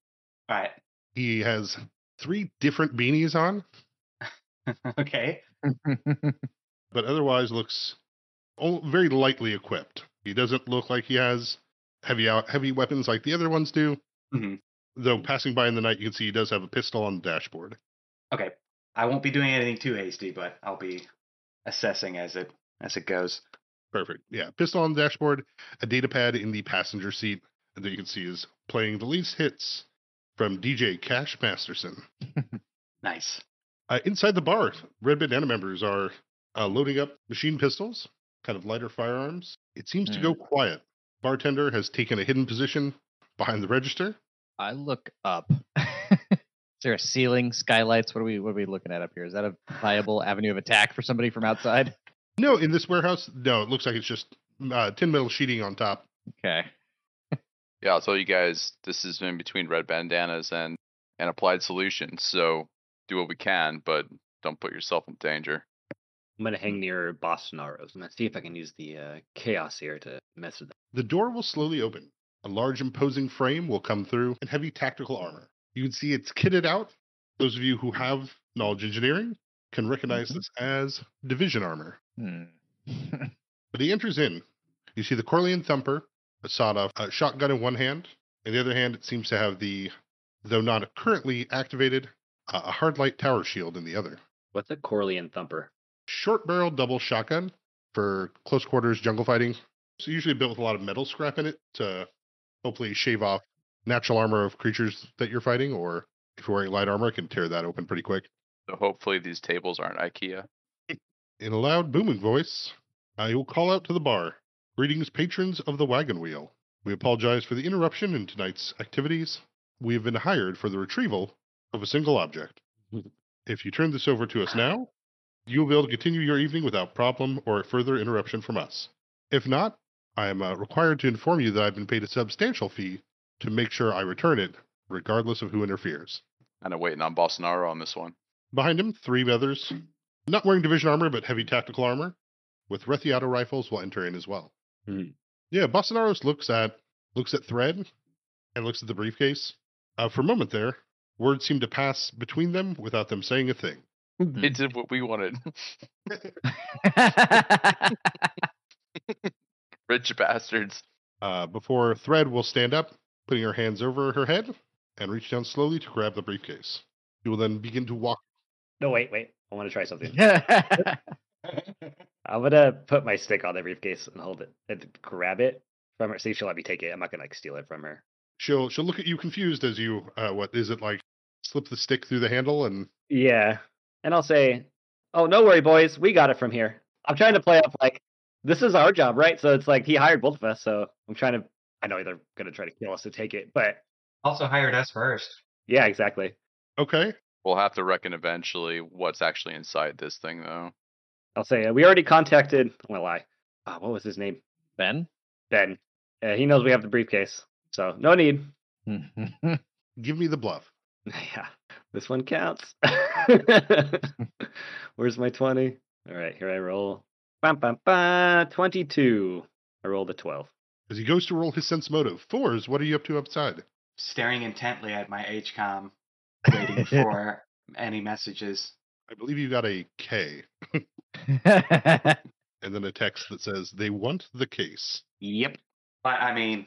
All right. He has three different beanies on, okay. but otherwise looks very lightly equipped. He doesn't look like he has heavy out heavy weapons like the other ones do. Mhm. Though passing by in the night, you can see he does have a pistol on the dashboard. Okay. I won't be doing anything too hasty, but I'll be assessing as it as it goes. Perfect. Yeah, pistol on the dashboard, a data pad in the passenger seat that you can see is playing the least hits from DJ Cash Masterson. Nice. Uh, inside the bar, Red Bandana members are uh, loading up machine pistols, kind of lighter firearms. It seems to go quiet. Bartender has taken a hidden position behind the register. I look up. Is there a ceiling, skylights? What are we what are we looking at up here? Is that a viable avenue of attack for somebody from outside? No, in this warehouse, no, it looks like it's just uh, tin metal sheeting on top. Okay. Yeah, I'll tell you guys, this is in between red bandanas and and applied solutions. So do what we can, but don't put yourself in danger. I'm gonna hang near Bostonaros. I'm gonna see if I can use the uh, chaos here to mess with them. The door will slowly open. A large, imposing frame will come through and heavy tactical armor. You can see it's kitted out. Those of you who have knowledge engineering can recognize this as division armor. Hmm. But he enters in. You see the Corleone Thumper, a sawed off uh, shotgun in one hand. In the other hand, it seems to have the, though not currently activated, uh, a hard light tower shield in the other. What's a Corleone thumper? Short barrel double shotgun for close quarters jungle fighting. It's usually built with a lot of metal scrap in it to hopefully shave off natural armor of creatures that you're fighting, or if you're wearing light armor, it can tear that open pretty quick. So hopefully these tables aren't IKEA. In a loud, booming voice, I will call out to the bar. Greetings, patrons of the wagon wheel. We apologize for the interruption in tonight's activities. We have been hired for the retrieval of a single object. if you turn this over to us now, you will be able to continue your evening without problem or further interruption from us. If not, I am uh, required to inform you that I've been paid a substantial fee to make sure I return it, regardless of who interferes. And I'm waiting on Bolsonaro on this one. Behind him, three others, not wearing division armor but heavy tactical armor, with Rethiato rifles will enter in as well. Hmm. Yeah, Bolsonaros looks at looks at Thread and looks at the briefcase. Uh, for a moment there, words seem to pass between them without them saying a thing. They did what we wanted. Rich bastards. Uh, before Thread will stand up, putting her hands over her head and reach down slowly to grab the briefcase. She will then begin to walk. No, wait, wait. I want to try something. I'm gonna put my stick on the briefcase and hold it and grab it from her. See if she'll let me take it. I'm not gonna like steal it from her. She'll she'll look at you confused as you uh, what is it like? Slip the stick through the handle and Yeah, and I'll say, "Oh, no worry, boys. We got it from here." I'm trying to play up like this is our job, right? So it's like he hired both of us. So I'm trying to. I know they're gonna try to kill us to take it, but Also hired us first. yeah, exactly. okay. We'll have to reckon eventually what's actually inside this thing, though. I'll say uh, we already contacted. I'm gonna lie. Uh, what was his name? ben? Ben. Uh, he knows we have the briefcase, so no need. Give me the bluff. Yeah, this one counts. Where's my 20? All right, here I roll. Bam, bam, bam, 22. I rolled a 12. As he goes to roll his sense motive. Fours, what are you up to outside? Staring intently at my HCOM, waiting for any messages. I believe you got a K and then a text that says they want the case. Yep. But I mean,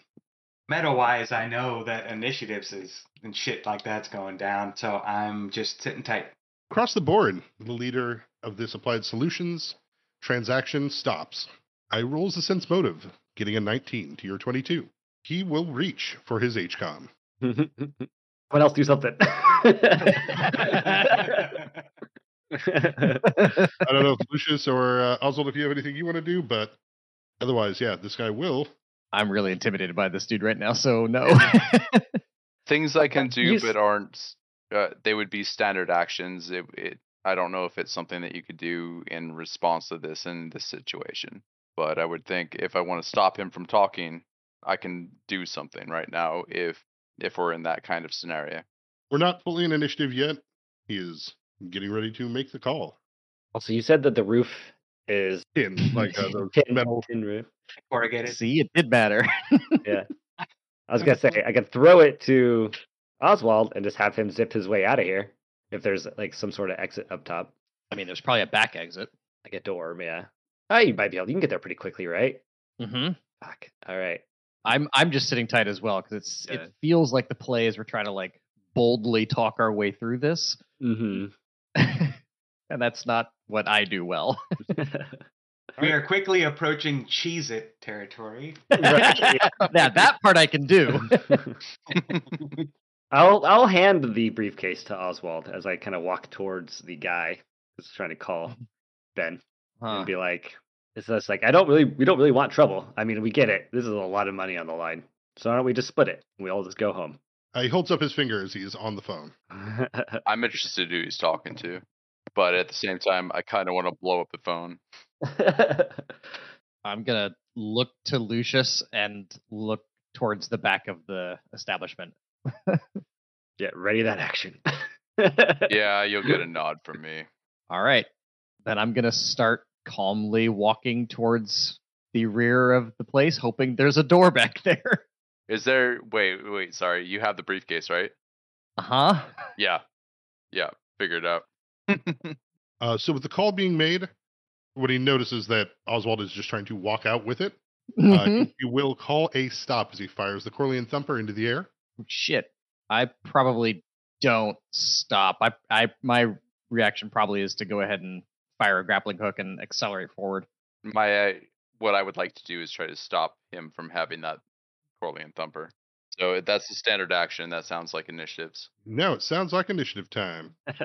Meta wise, I know that initiatives is and shit like that's going down, so I'm just sitting tight. Across the board, the leader of this applied solutions transaction stops. I rolls the sense motive, getting a 19 to your 22. He will reach for his HCOM. Someone else do something. I don't know if Lucius or uh, Oswald, if you have anything you want to do, but otherwise, yeah, this guy will. I'm really intimidated by this dude right now, so no. Things I can do, You but aren't. Uh, they would be standard actions. It, it. I don't know if it's something that you could do in response to this in this situation. But I would think if I want to stop him from talking, I can do something right now. If if we're in that kind of scenario. We're not fully in initiative yet. He is getting ready to make the call. also, you said that the roof is In like uh, the tin, metal. tin roof. Corrugated. See, it did matter. Yeah, I was gonna say I could throw it to Oswald and just have him zip his way out of here. If there's like some sort of exit up top, I mean, there's probably a back exit. like a door, yeah. Oh, you might be able. You can get there pretty quickly, right? Mm-hmm. Fuck. All right. I'm I'm just sitting tight as well because it's Good. it feels like the play is we're trying to like boldly talk our way through this, Mm-hmm. And that's not what I do well. We are quickly approaching cheese It territory. right. yeah. yeah, that part I can do. I'll I'll hand the briefcase to Oswald as I kind of walk towards the guy who's trying to call Ben Huh. and be like, "It's just like I don't really we don't really want trouble. I mean, we get it. This is a lot of money on the line. So why don't we just split it? We all just go home." Uh, he holds up his finger as he's on the phone. I'm interested in who he's talking to, but at the same time, I kind of want to blow up the phone. I'm gonna look to Lucius and look towards the back of the establishment. Get ready that action. Yeah, you'll get a nod from me. All right, then I'm gonna start calmly walking towards the rear of the place, hoping there's a door back there. Is there? Wait, wait. Sorry, you have the briefcase, right? Uh huh. Yeah, yeah. Figured out. Uh, so with the call being made, when he notices that Oswald is just trying to walk out with it, uh, he will call a stop as he fires the Corleone Thumper into the air. Shit, I probably don't stop. I I my reaction probably is to go ahead and fire a grappling hook and accelerate forward. My uh, what I would like to do is try to stop him from having that Corleone Thumper. So that's the standard action. That sounds like initiatives. No, it sounds like initiative time.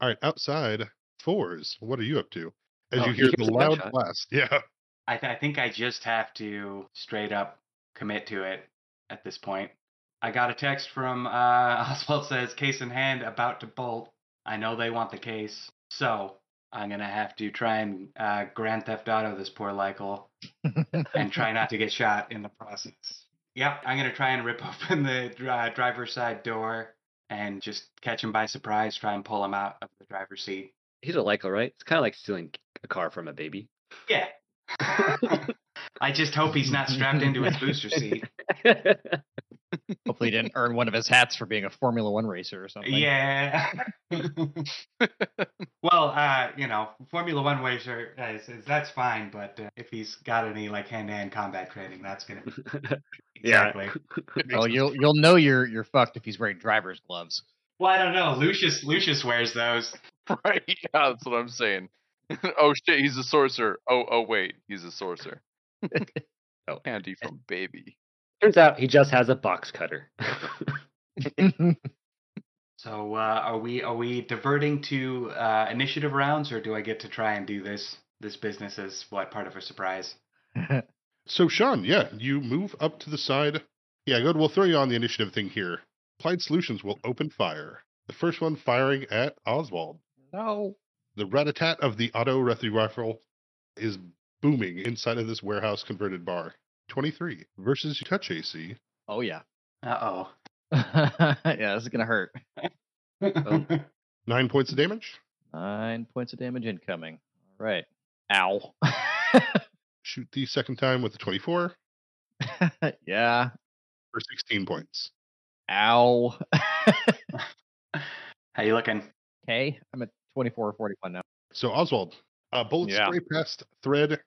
All right, outside fours. What are you up to? As Oh, you hear the loud gunshot. blast. Yeah. I, th- I think I just have to straight up commit to it at this point. I got a text from uh, Oswald says case in hand, about to bolt. I know they want the case, so I'm gonna have to try and uh, Grand Theft Auto this poor Lykel and try not to get shot in the process. Yep, I'm gonna try and rip open the dri- uh, driver's side door and just catch him by surprise. Try and pull him out of the driver's seat. He's a Lyco, right? It's kind of like stealing a car from a baby. Yeah. I just hope he's not strapped into his booster seat. Hopefully, he didn't earn one of his hats for being a Formula One racer or something. Yeah. well, uh, you know, Formula One racer, uh, is, is- that's fine, but uh, if he's got any like hand-to-hand combat training, that's gonna Yeah. exactly. Oh, you'll you'll know you're you're fucked if he's wearing driver's gloves. Well, I don't know. Lucius Lucius wears those. Right? Yeah, that's what I'm saying. oh shit, he's a sorcerer. Oh, oh wait, he's a sorcerer. Oh. Handy from baby. Turns out he just has a box cutter. So, uh, are we are we diverting to uh, initiative rounds, or do I get to try and do this this business as what part of a surprise? So Sean, yeah, you move up to the side. Yeah, good. We'll throw you on the initiative thing here. Applied Solutions will open fire. The first one firing at Oswald. no. The rat-a-tat of the auto rifle rifle is booming inside of this warehouse converted bar. 23 versus touch AC. Oh yeah. Uh oh. yeah, this is gonna hurt. oh. Nine points of damage. Nine points of damage incoming. All right. Ow. Shoot the second time with the 24 yeah. for 16 points. Ow. How you looking? okay, I'm at 24 or 41 now. So Oswald, uh, bullets Yeah. spray past thread,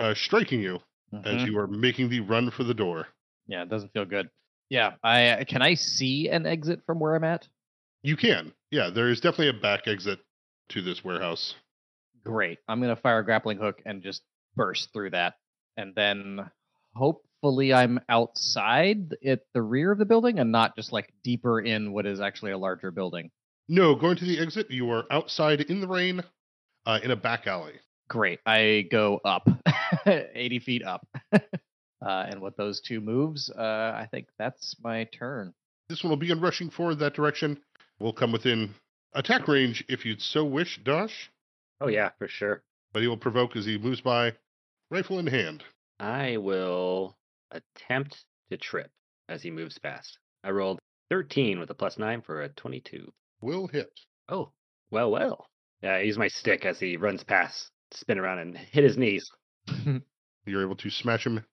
uh, striking you. As Mhm. you are making the run for the door. Yeah, it doesn't feel good. Yeah, I can I see an exit from where I'm at? You can. Yeah, there is definitely a back exit to this warehouse. Great. I'm gonna fire a grappling hook and just burst through that, and then hopefully I'm outside at the rear of the building and not just like deeper in what is actually a larger building. No, going to the exit, you are outside in the rain uh, in a back alley. Great. I go up, 80 feet up. uh, and with those two moves, uh, I think that's my turn. This one will begin rushing forward that direction. Will come within attack range if you'd so wish, Dosh, oh yeah, for sure. but he will provoke as he moves by, rifle in hand. I will attempt to trip as he moves past. I rolled 13 with a plus 9 for a 22. Will hit. Oh, well, well. Yeah, I use my stick as he runs past, spin around and hit his knees. You're able to smash him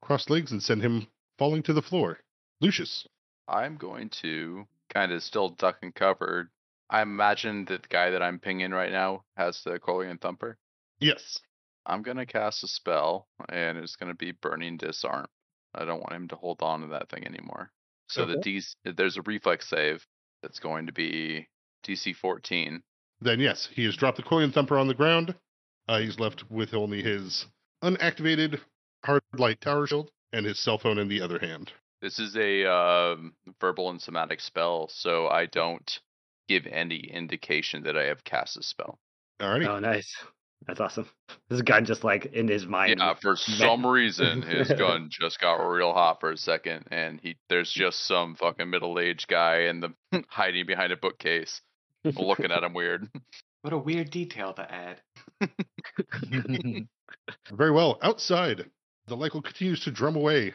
cross legs and send him falling to the floor. Lucius. I'm going to kind of still duck and cover. I imagine that the guy that I'm pinging right now has the Corleone Thumper. Yes. I'm gonna cast a spell, and it's gonna be Burning Disarm. I don't want him to hold on to that thing anymore. So the Okay. DC, there's a reflex save that's going to be DC 14. Then yes, he has dropped the Corleone Thumper on the ground. Uh, he's left with only his unactivated hard light tower shield and his cell phone in the other hand. This is a um, verbal and somatic spell, so I don't give any indication that I have cast a spell. Alrighty. Oh, nice. That's awesome. This guy just like in his mind. Yeah, for some reason his gun just got real hot for a second, and he there's just some fucking middle aged guy in the hiding behind a bookcase, looking at him weird. What a weird detail to add. Very well. Outside, the Lycal continues to drum away.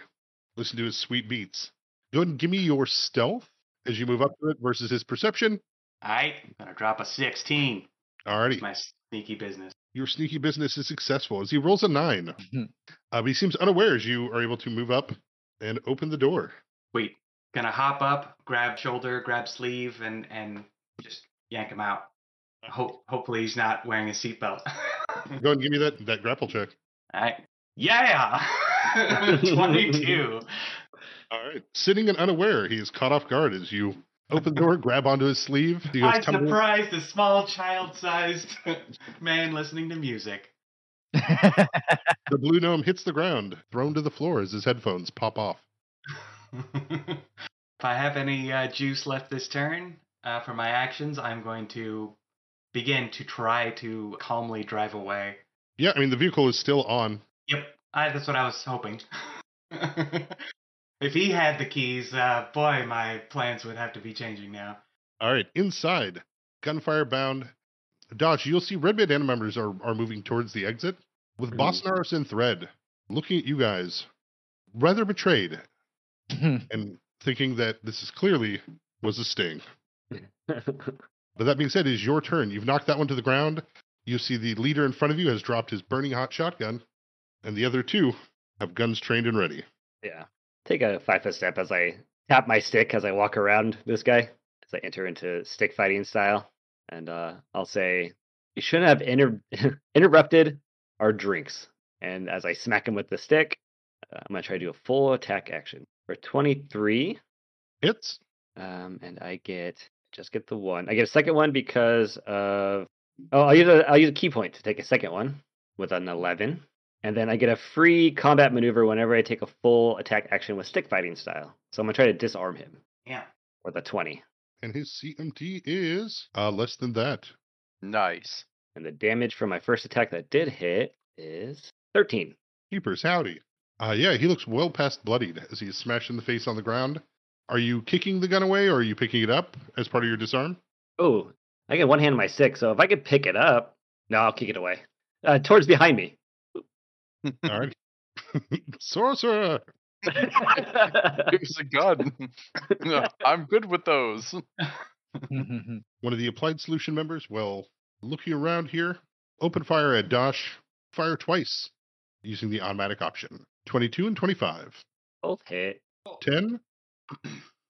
Listen to his sweet beats. Go ahead and give me your stealth as you move up to it versus his perception. Alright, I'm gonna drop a 16. Alrighty. My sneaky business. Your sneaky business is successful as he rolls a nine. uh, but he seems unaware as you are able to move up and open the door. Wait, gonna hop up, grab shoulder, grab sleeve, and and just yank him out. Hope hopefully he's not wearing a seatbelt. Go ahead and give me that, that grapple check. Alright. Yeah! 22. All right. Sitting and unaware, he is caught off guard as you open the door, grab onto his sleeve. He goes I tumbling. surprised a small child sized man listening to music. The blue gnome hits the ground, thrown to the floor as his headphones pop off. if I have any uh, juice left this turn uh, for my actions, I'm going to begin to try to calmly drive away. Yeah, I mean, the vehicle is still on. Yep, I, that's what I was hoping. if he had the keys, uh, boy, my plans would have to be changing now. All right. Inside, gunfire bound. Dosh, you'll see Red Bandana members are, are moving towards the exit with Mhm. Bosnaris in thread, looking at you guys, rather betrayed and thinking that this is clearly was a sting. But that being said, it is your turn. You've knocked that one to the ground. You see the leader in front of you has dropped his burning hot shotgun, and the other two have guns trained and ready. yeah. Take a five foot step as I tap my stick as I walk around this guy as I enter into stick fighting style. And uh, I'll say, You shouldn't have inter- interrupted our drinks. And as I smack him with the stick, uh, I'm going to try to do a full attack action for 23. Hits. Um, and I get just get the one. I get a second one because of oh, I'll use a I'll use a ki point to take a second one with an eleven, and then I get a free combat maneuver whenever I take a full attack action with stick fighting style. So I'm gonna try to disarm him Yeah. with a twenty, And his CMD is uh, less than that. Nice. and the damage from my first attack that did hit is thirteen. Keepers, howdy. Uh, yeah, he looks well past bloodied as he is smashed in the face on the ground. Are you kicking the gun away or are you picking it up as part of your disarm? Oh, I get one hand on my stick, so if I could pick it up, no, I'll kick it away. Uh, towards behind me. All right. Sorcerer! Here's a gun. I'm good with those. One of the applied solution members, well, looking around here, open fire at Dosh, fire twice using the automatic option 22 and 25, Both hit. 10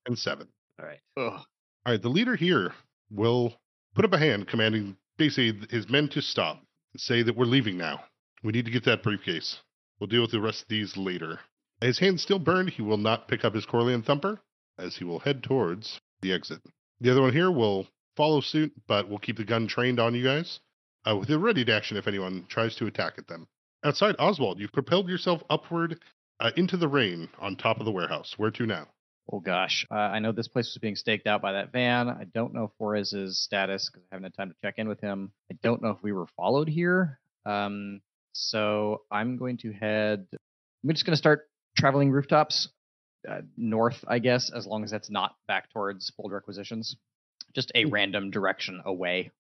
and 7. All right. Ugh. All right, the leader here will put up a hand commanding basically his men to stop and say that we're leaving now. We need to get that briefcase. We'll deal with the rest of these later. His hand still burned. He will not pick up his Corleone Thumper as he will head towards the exit. The other one here will follow suit, but we'll keep the gun trained on you guys uh, with a ready to action if anyone tries to attack at them. Outside Oswald, you've propelled yourself upward uh, into the rain on top of the warehouse. Where to now? Oh gosh, uh, I know this place was being staked out by that van. I don't know Flores' status because I haven't had time to check in with him. I don't know if we were followed here. Um, so I'm going to head. I'm just going to start traveling rooftops uh, north, I guess, as long as that's not back towards bold requisitions. Just a random direction away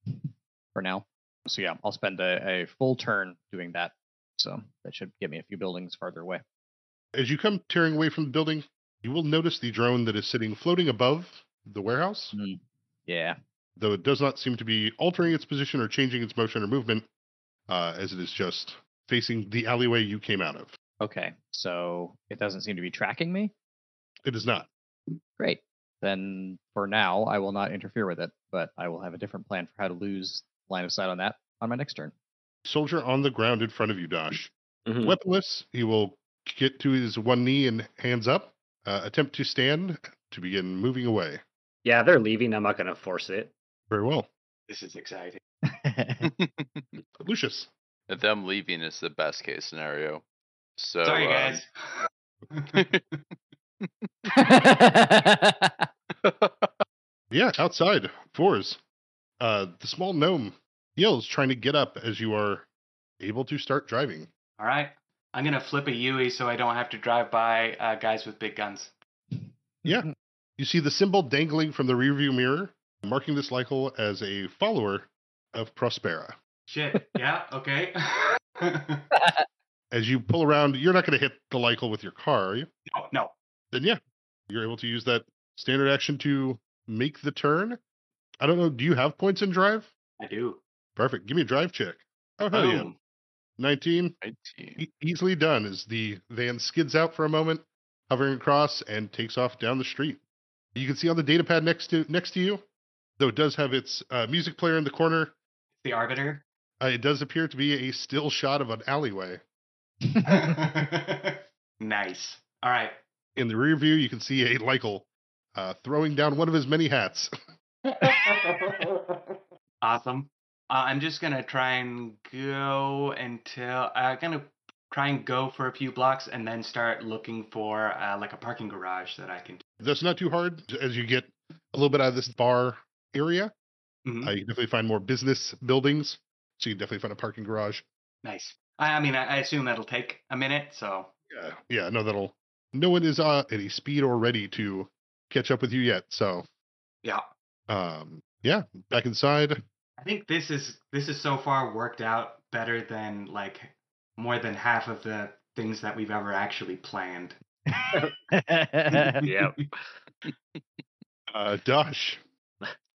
for now. So yeah, I'll spend a, a full turn doing that. So that should get me a few buildings farther away. As you come tearing away from the building, you will notice the drone that is sitting floating above the warehouse, Yeah. though it does not seem to be altering its position or changing its motion or movement, uh, as it is just facing the alleyway you came out of. Okay. So it doesn't seem to be tracking me. It is not. Great. Then for now, I will not interfere with it, but I will have a different plan for how to lose line of sight on that on my next turn. Soldier on the ground in front of you, Dosh. Mhm. Weaponless, he will get to his one knee and hands up, uh, attempt to stand to begin moving away. Yeah, they're leaving. I'm not going to force it. Very well. This is exciting. Lucius. Them leaving is the best case scenario. So Sorry, um, guys. Yeah, outside. Fours. Uh, the small gnome yells, trying to get up as you are able to start driving. All right. I'm gonna flip a Yui so I don't have to drive by uh, guys with big guns. Yeah, you see the symbol dangling from the rearview mirror, marking this Lycal as a follower of Prospera. Shit. Yeah. Okay. As you pull around, you're not going to hit the Lycal with your car, are you? no. No. Then yeah, you're able to use that standard action to make the turn. I don't know. Do you have points in drive? I do. Perfect. Give me a drive check. Oh hell yeah, Boom. Nineteen. 19. E- easily done. As the van skids out for a moment, hovering across, and takes off down the street. You can see on the data pad next to next to you, though it does have its uh, music player in the corner. It's the Arbiter. Uh, it does appear to be a still shot of an alleyway. nice. All right. In the rear view, you can see a Lycal uh, throwing down one of his many hats. awesome. Uh, I'm just gonna try and go until I'm gonna try and go for a few blocks and then start looking for uh, like a parking garage that I can. That's not too hard as you get a little bit out of this bar area. Mhm. Uh, you can definitely find more business buildings, so you can definitely find a parking garage. Nice. I, I mean, I, I assume that'll take a minute, so Yeah, yeah, no, that'll. No one is uh, at a speed or ready to catch up with you yet. So, yeah. um, yeah, back inside. I think this is this is so far worked out better than like more than half of the things that we've ever actually planned. Yep. Uh, Dosh.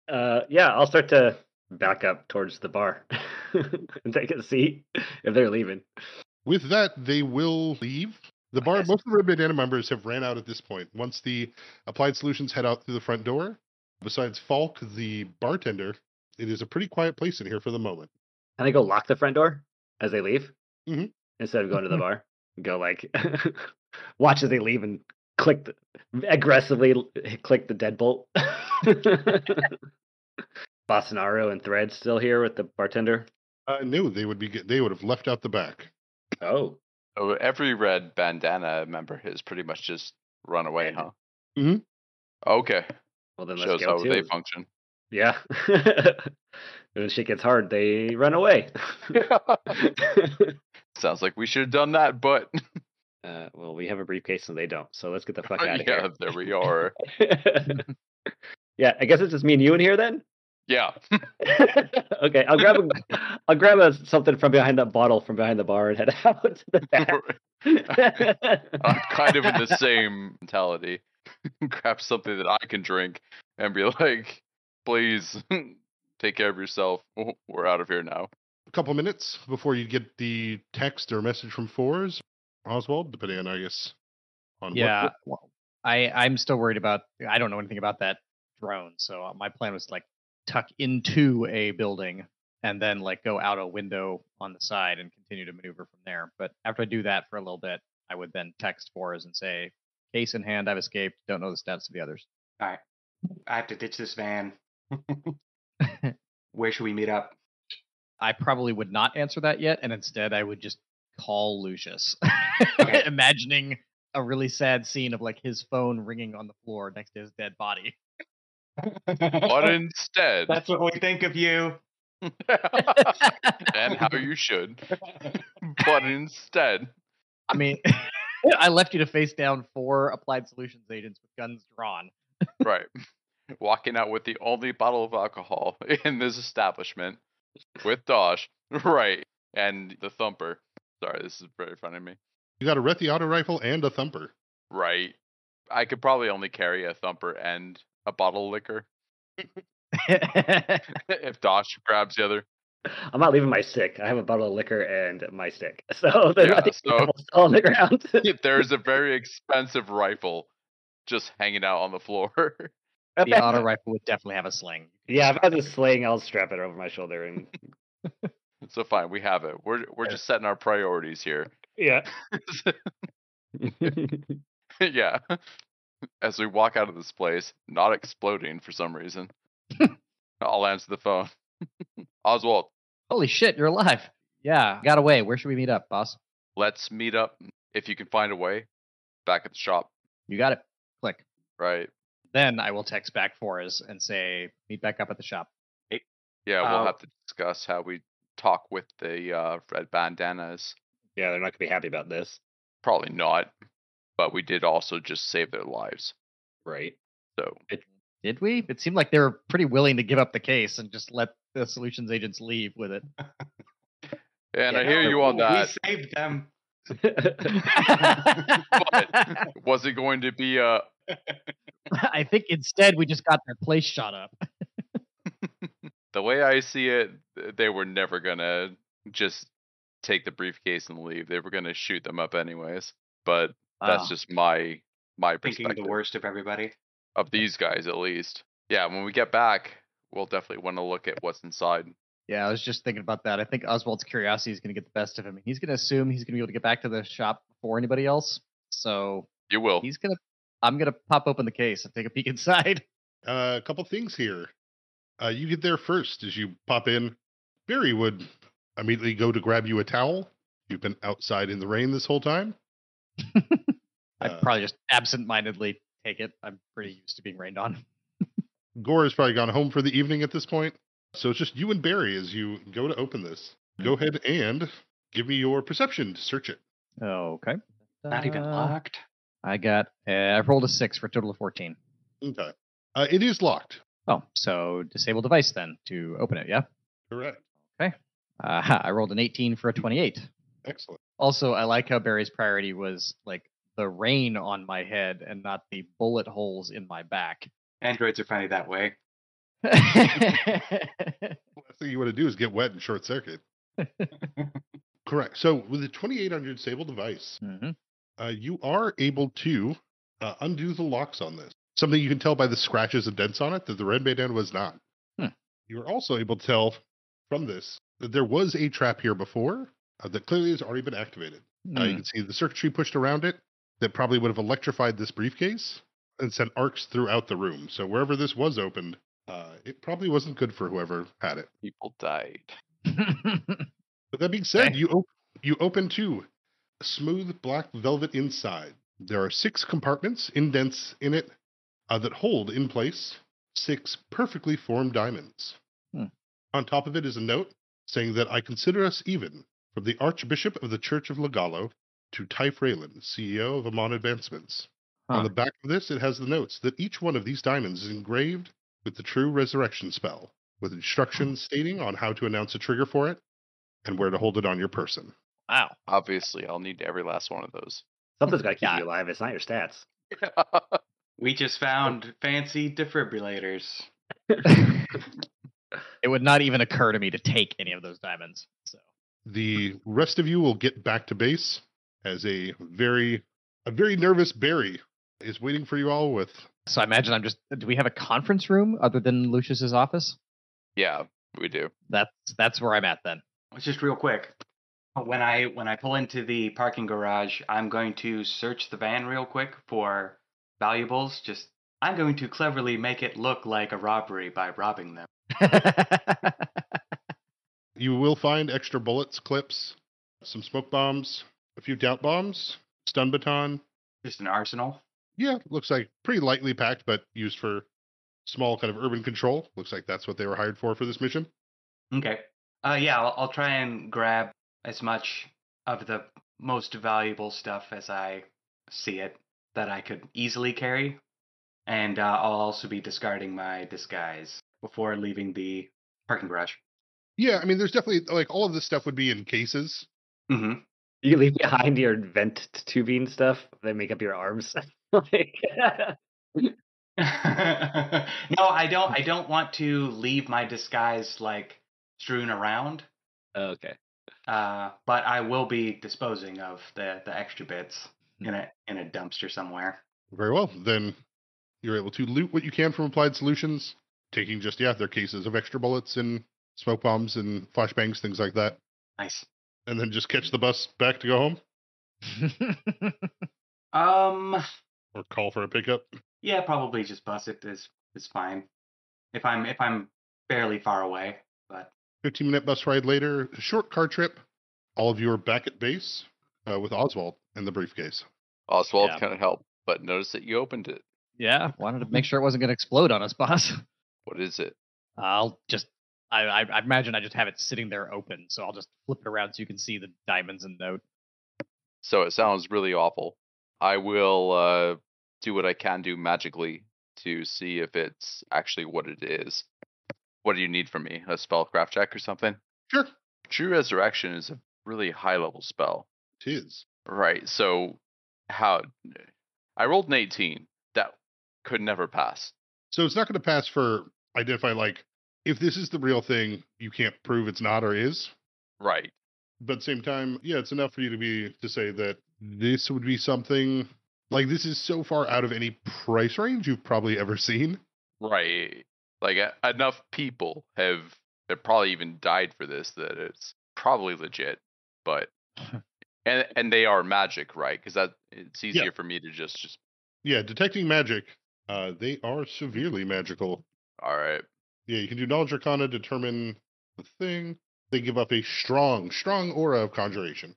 Uh, yeah, I'll start to back up towards the bar and take a seat if they're leaving. With that, they will leave the bar. Most of the Red Bandana members have ran out at this point. Once the Applied Solutions head out through the front door, besides Falk, the bartender, it is a pretty quiet place in here for the moment. Can I go lock the front door as they leave Mhm. instead of going to the bar? Go like watch as they leave and click the, aggressively click the deadbolt. Bolsonaro and Thread still here with the bartender. Uh, no, they would be. They would have left out the back. Oh, So every red bandana member has pretty much just run away, huh? Mhm. Okay. well then let's Shows go how too. they function. Yeah. when shit gets hard, they run away. Sounds like we should have done that, but uh, well, we have a briefcase and they don't, so let's get the fuck out of here. yeah, there we are. yeah, I guess it's just me and you in here then. Yeah. okay, I'll grab a, I'll grab a, something from behind that bottle from behind the bar and head out to the back. I'm kind of in the same mentality. Grab something that I can drink and be like, please take care of yourself. We're out of here now. A couple minutes before you get the text or message from Fours, Oswald, depending on I guess on what- yeah. Well, I I'm still worried about. I don't know anything about that drone, so uh, my plan was to, like tuck into a building and then like go out a window on the side and continue to maneuver from there. But after I do that for a little bit, I would then text Forrest and say, "Case in hand, I've escaped. Don't know the status of the others." All right. I have to ditch this van. Where should we meet up? I probably would not answer that yet, and instead I would just call Lucius, Okay. imagining a really sad scene of like his phone ringing on the floor next to his dead body. But instead, That's what we think of you. and how you should. But instead, I mean, I left you to face down four applied solutions agents with guns drawn. right, walking out with the only bottle of alcohol in this establishment with Dosh, right, and the thumper. Sorry, this is very funny to me. You got a Rethi auto rifle and a thumper. Right, I could probably only carry a thumper and a bottle of liquor if Dosh grabs the other. I'm not leaving my stick. I have a bottle of liquor and my stick. So there's Yeah, nothing so- all on the ground. There's a very expensive rifle just hanging out on the floor. The auto rifle would definitely have a sling. yeah, if I have a sling, I'll strap it over my shoulder and so fine, we have it. We're we're just setting our priorities here. yeah. yeah. As we walk out of this place, not exploding for some reason. I'll answer the phone. Oswald, Holy shit, you're alive. Yeah, got away. Where should we meet up, boss? let's meet up if you can find a way back at the shop. You got it. Click. Right. Then I will text back Forrest and say, meet back up at the shop. Yeah, we'll Uh, have to discuss how we talk with the uh, red bandanas. Yeah, they're not gonna be happy about this. Probably not, but we did also just save their lives. Right. So Did we? It seemed like they were pretty willing to give up the case and just let the solutions agents leave with it. And I hear you on that. We saved them. Was it going to be a I think instead we just got their place shot up. the way I see it, they were never gonna just take the briefcase and leave. They were gonna shoot them up anyways. But that's Ah. just my my perspective. Thinking the worst of everybody. of these guys at least. Yeah, when we get back, we'll definitely want to look at what's inside. Yeah, I was just thinking about that. I think Oswald's curiosity is going to get the best of him. He's going to assume he's going to be able to get back to the shop before anybody else. So You will. he's going to. I'm going to pop open the case and take a peek inside. Uh, a couple things here. Uh, you get there first as you pop in. Barry would immediately go to grab you a towel. You've been outside in the rain this whole time. I'd Uh, probably just absent-mindedly take it. I'm pretty used to being rained on. Gore has probably gone home for the evening at this point. So it's just you and Barry as you go to open this. Go ahead and give me your perception to search it. Okay. Not even Uh, locked. I got. Uh, I rolled a six for a total of fourteen. Okay. Uh, it is locked. Oh, so disable device then to open it. Yeah. Correct. Okay. Uh, I rolled an 18 for a 28. Excellent. Also, I like how Barry's priority was like the rain on my head and not the bullet holes in my back. Androids are funny that way. Last thing you want to do is get wet and short circuit. Correct. So with the 28 on your disable device, hmm uh, you are able to uh, undo the locks on this. Something you can tell by the scratches and dents on it that the red bandana was not. Hmm. You are also able to tell from this that there was a trap here before uh, that clearly has already been activated. Uh, you can see the circuitry pushed around it that probably would have electrified this briefcase and sent arcs throughout the room. So wherever this was opened, uh, it probably wasn't good for whoever had it. People died. But that being said, Okay. you op- you open to a smooth black velvet inside. There are six compartments, indents in it, uh, that hold in place six perfectly formed diamonds. Hmm. On top of it is a note saying that I consider us even, from the Archbishop of the Church of Legalo to Ty Fralin, CEO of Amon Advancements. On the back of this, it has the notes that each one of these diamonds is engraved with the true resurrection spell, with instructions stating on how to announce a trigger for it and where to hold it on your person. Wow. Obviously, I'll need every last one of those. Something's got to keep Yeah. you alive. It's not your stats. We just found fancy defibrillators. It would not even occur to me to take any of those diamonds. So The rest of you will get back to base as a very a very nervous Barry is waiting for you all with so I imagine I'm just do we have a conference room other than Lucius's office? yeah, We do. That's that's where I'm at then. It's just real quick. When I when I pull into the parking garage, I'm going to search the van real quick for valuables. Just I'm going to cleverly make it look like a robbery by robbing them. You will find extra bullets, clips, some smoke bombs, a few doubt bombs, stun baton. Just an arsenal. Yeah, looks like pretty lightly packed, but used for small kind of urban control. Looks like that's what they were hired for for this mission. Okay. Uh, yeah, I'll, I'll try and grab as much of the most valuable stuff as I see it that I could easily carry, and uh, I'll also be discarding my disguise before leaving the parking garage. Yeah, I mean, there's definitely like all of this stuff would be in cases. Mm-hmm. You leave behind your vent tubing stuff that make up your arms. like, no, I don't. I don't want to leave my disguise like strewn around. okay. Uh, but I will be disposing of the the extra bits in a in a dumpster somewhere. Very well. Then you're able to loot what you can from Applied Solutions, taking just, yeah, their cases of extra bullets and smoke bombs and flashbangs, things like that. Nice. And then just catch the bus back to go home Um. or call for a pickup. Yeah, probably just bus it is is fine. If I'm if I'm fairly far away, but 15 minute bus ride later, short car trip. All of you are back at base uh, with Oswald and the briefcase. Oswald Yeah. couldn't help but notice that you opened it. yeah, wanted to make sure it wasn't going to explode on us, boss. What is it? I'll just. I, I, I imagine I just have it sitting there open, so I'll just flip it around so you can see the diamonds and note. So it sounds really awful. I will uh, do what I can do magically to see if it's actually what it is. What do you need from me? A spellcraft check or something? Sure, True Resurrection is a really high level spell. it is. Right. So how I rolled an 18. That could never pass. So it's not going to pass for identify like if this is the real thing, you can't prove it's not or is. Right. But at the same time, yeah, it's enough for you to be to say that this would be something like this is so far out of any price range you've probably ever seen. Right. Like enough people have have probably even died for this that it's probably legit. But and and they are magic, right? Because that it's easier for me to just just Yeah, detecting magic. Uh, they are severely magical. all right. Yeah, you can do knowledge arcana, determine the thing. They give up a strong, strong aura of conjuration.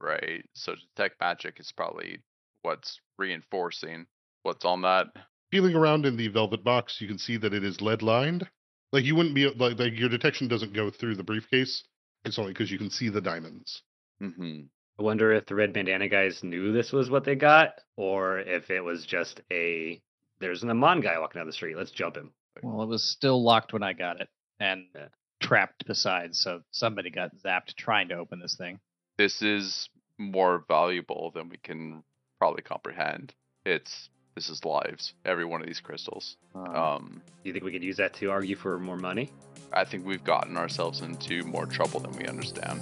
Right. So detect magic is probably what's reinforcing what's on that. Feeling around in the velvet box, you can see that it is lead lined. Like you wouldn't be like, like your detection doesn't go through the briefcase. It's only because you can see the diamonds. Mm-hmm. I wonder if the red bandana guys knew this was what they got, or if it was just a there's an Amon guy walking down the street. Let's jump him. Well, it was still locked when I got it, and Yeah. trapped besides. So somebody got zapped trying to open this thing. This is more valuable than we can probably comprehend. It's this is lives. Every one of these crystals. Um, Um, Do you think we could use that to argue for more money? I think we've gotten ourselves into more trouble than we understand.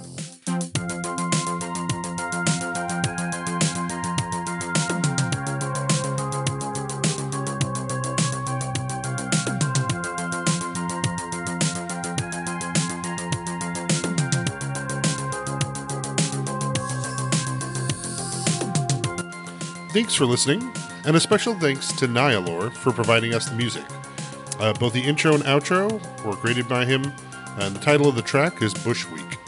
Thanks for listening, and a special thanks to Nihilore for providing us the music. Uh, both the intro and outro were created by him, and the title of the track is Bush Week.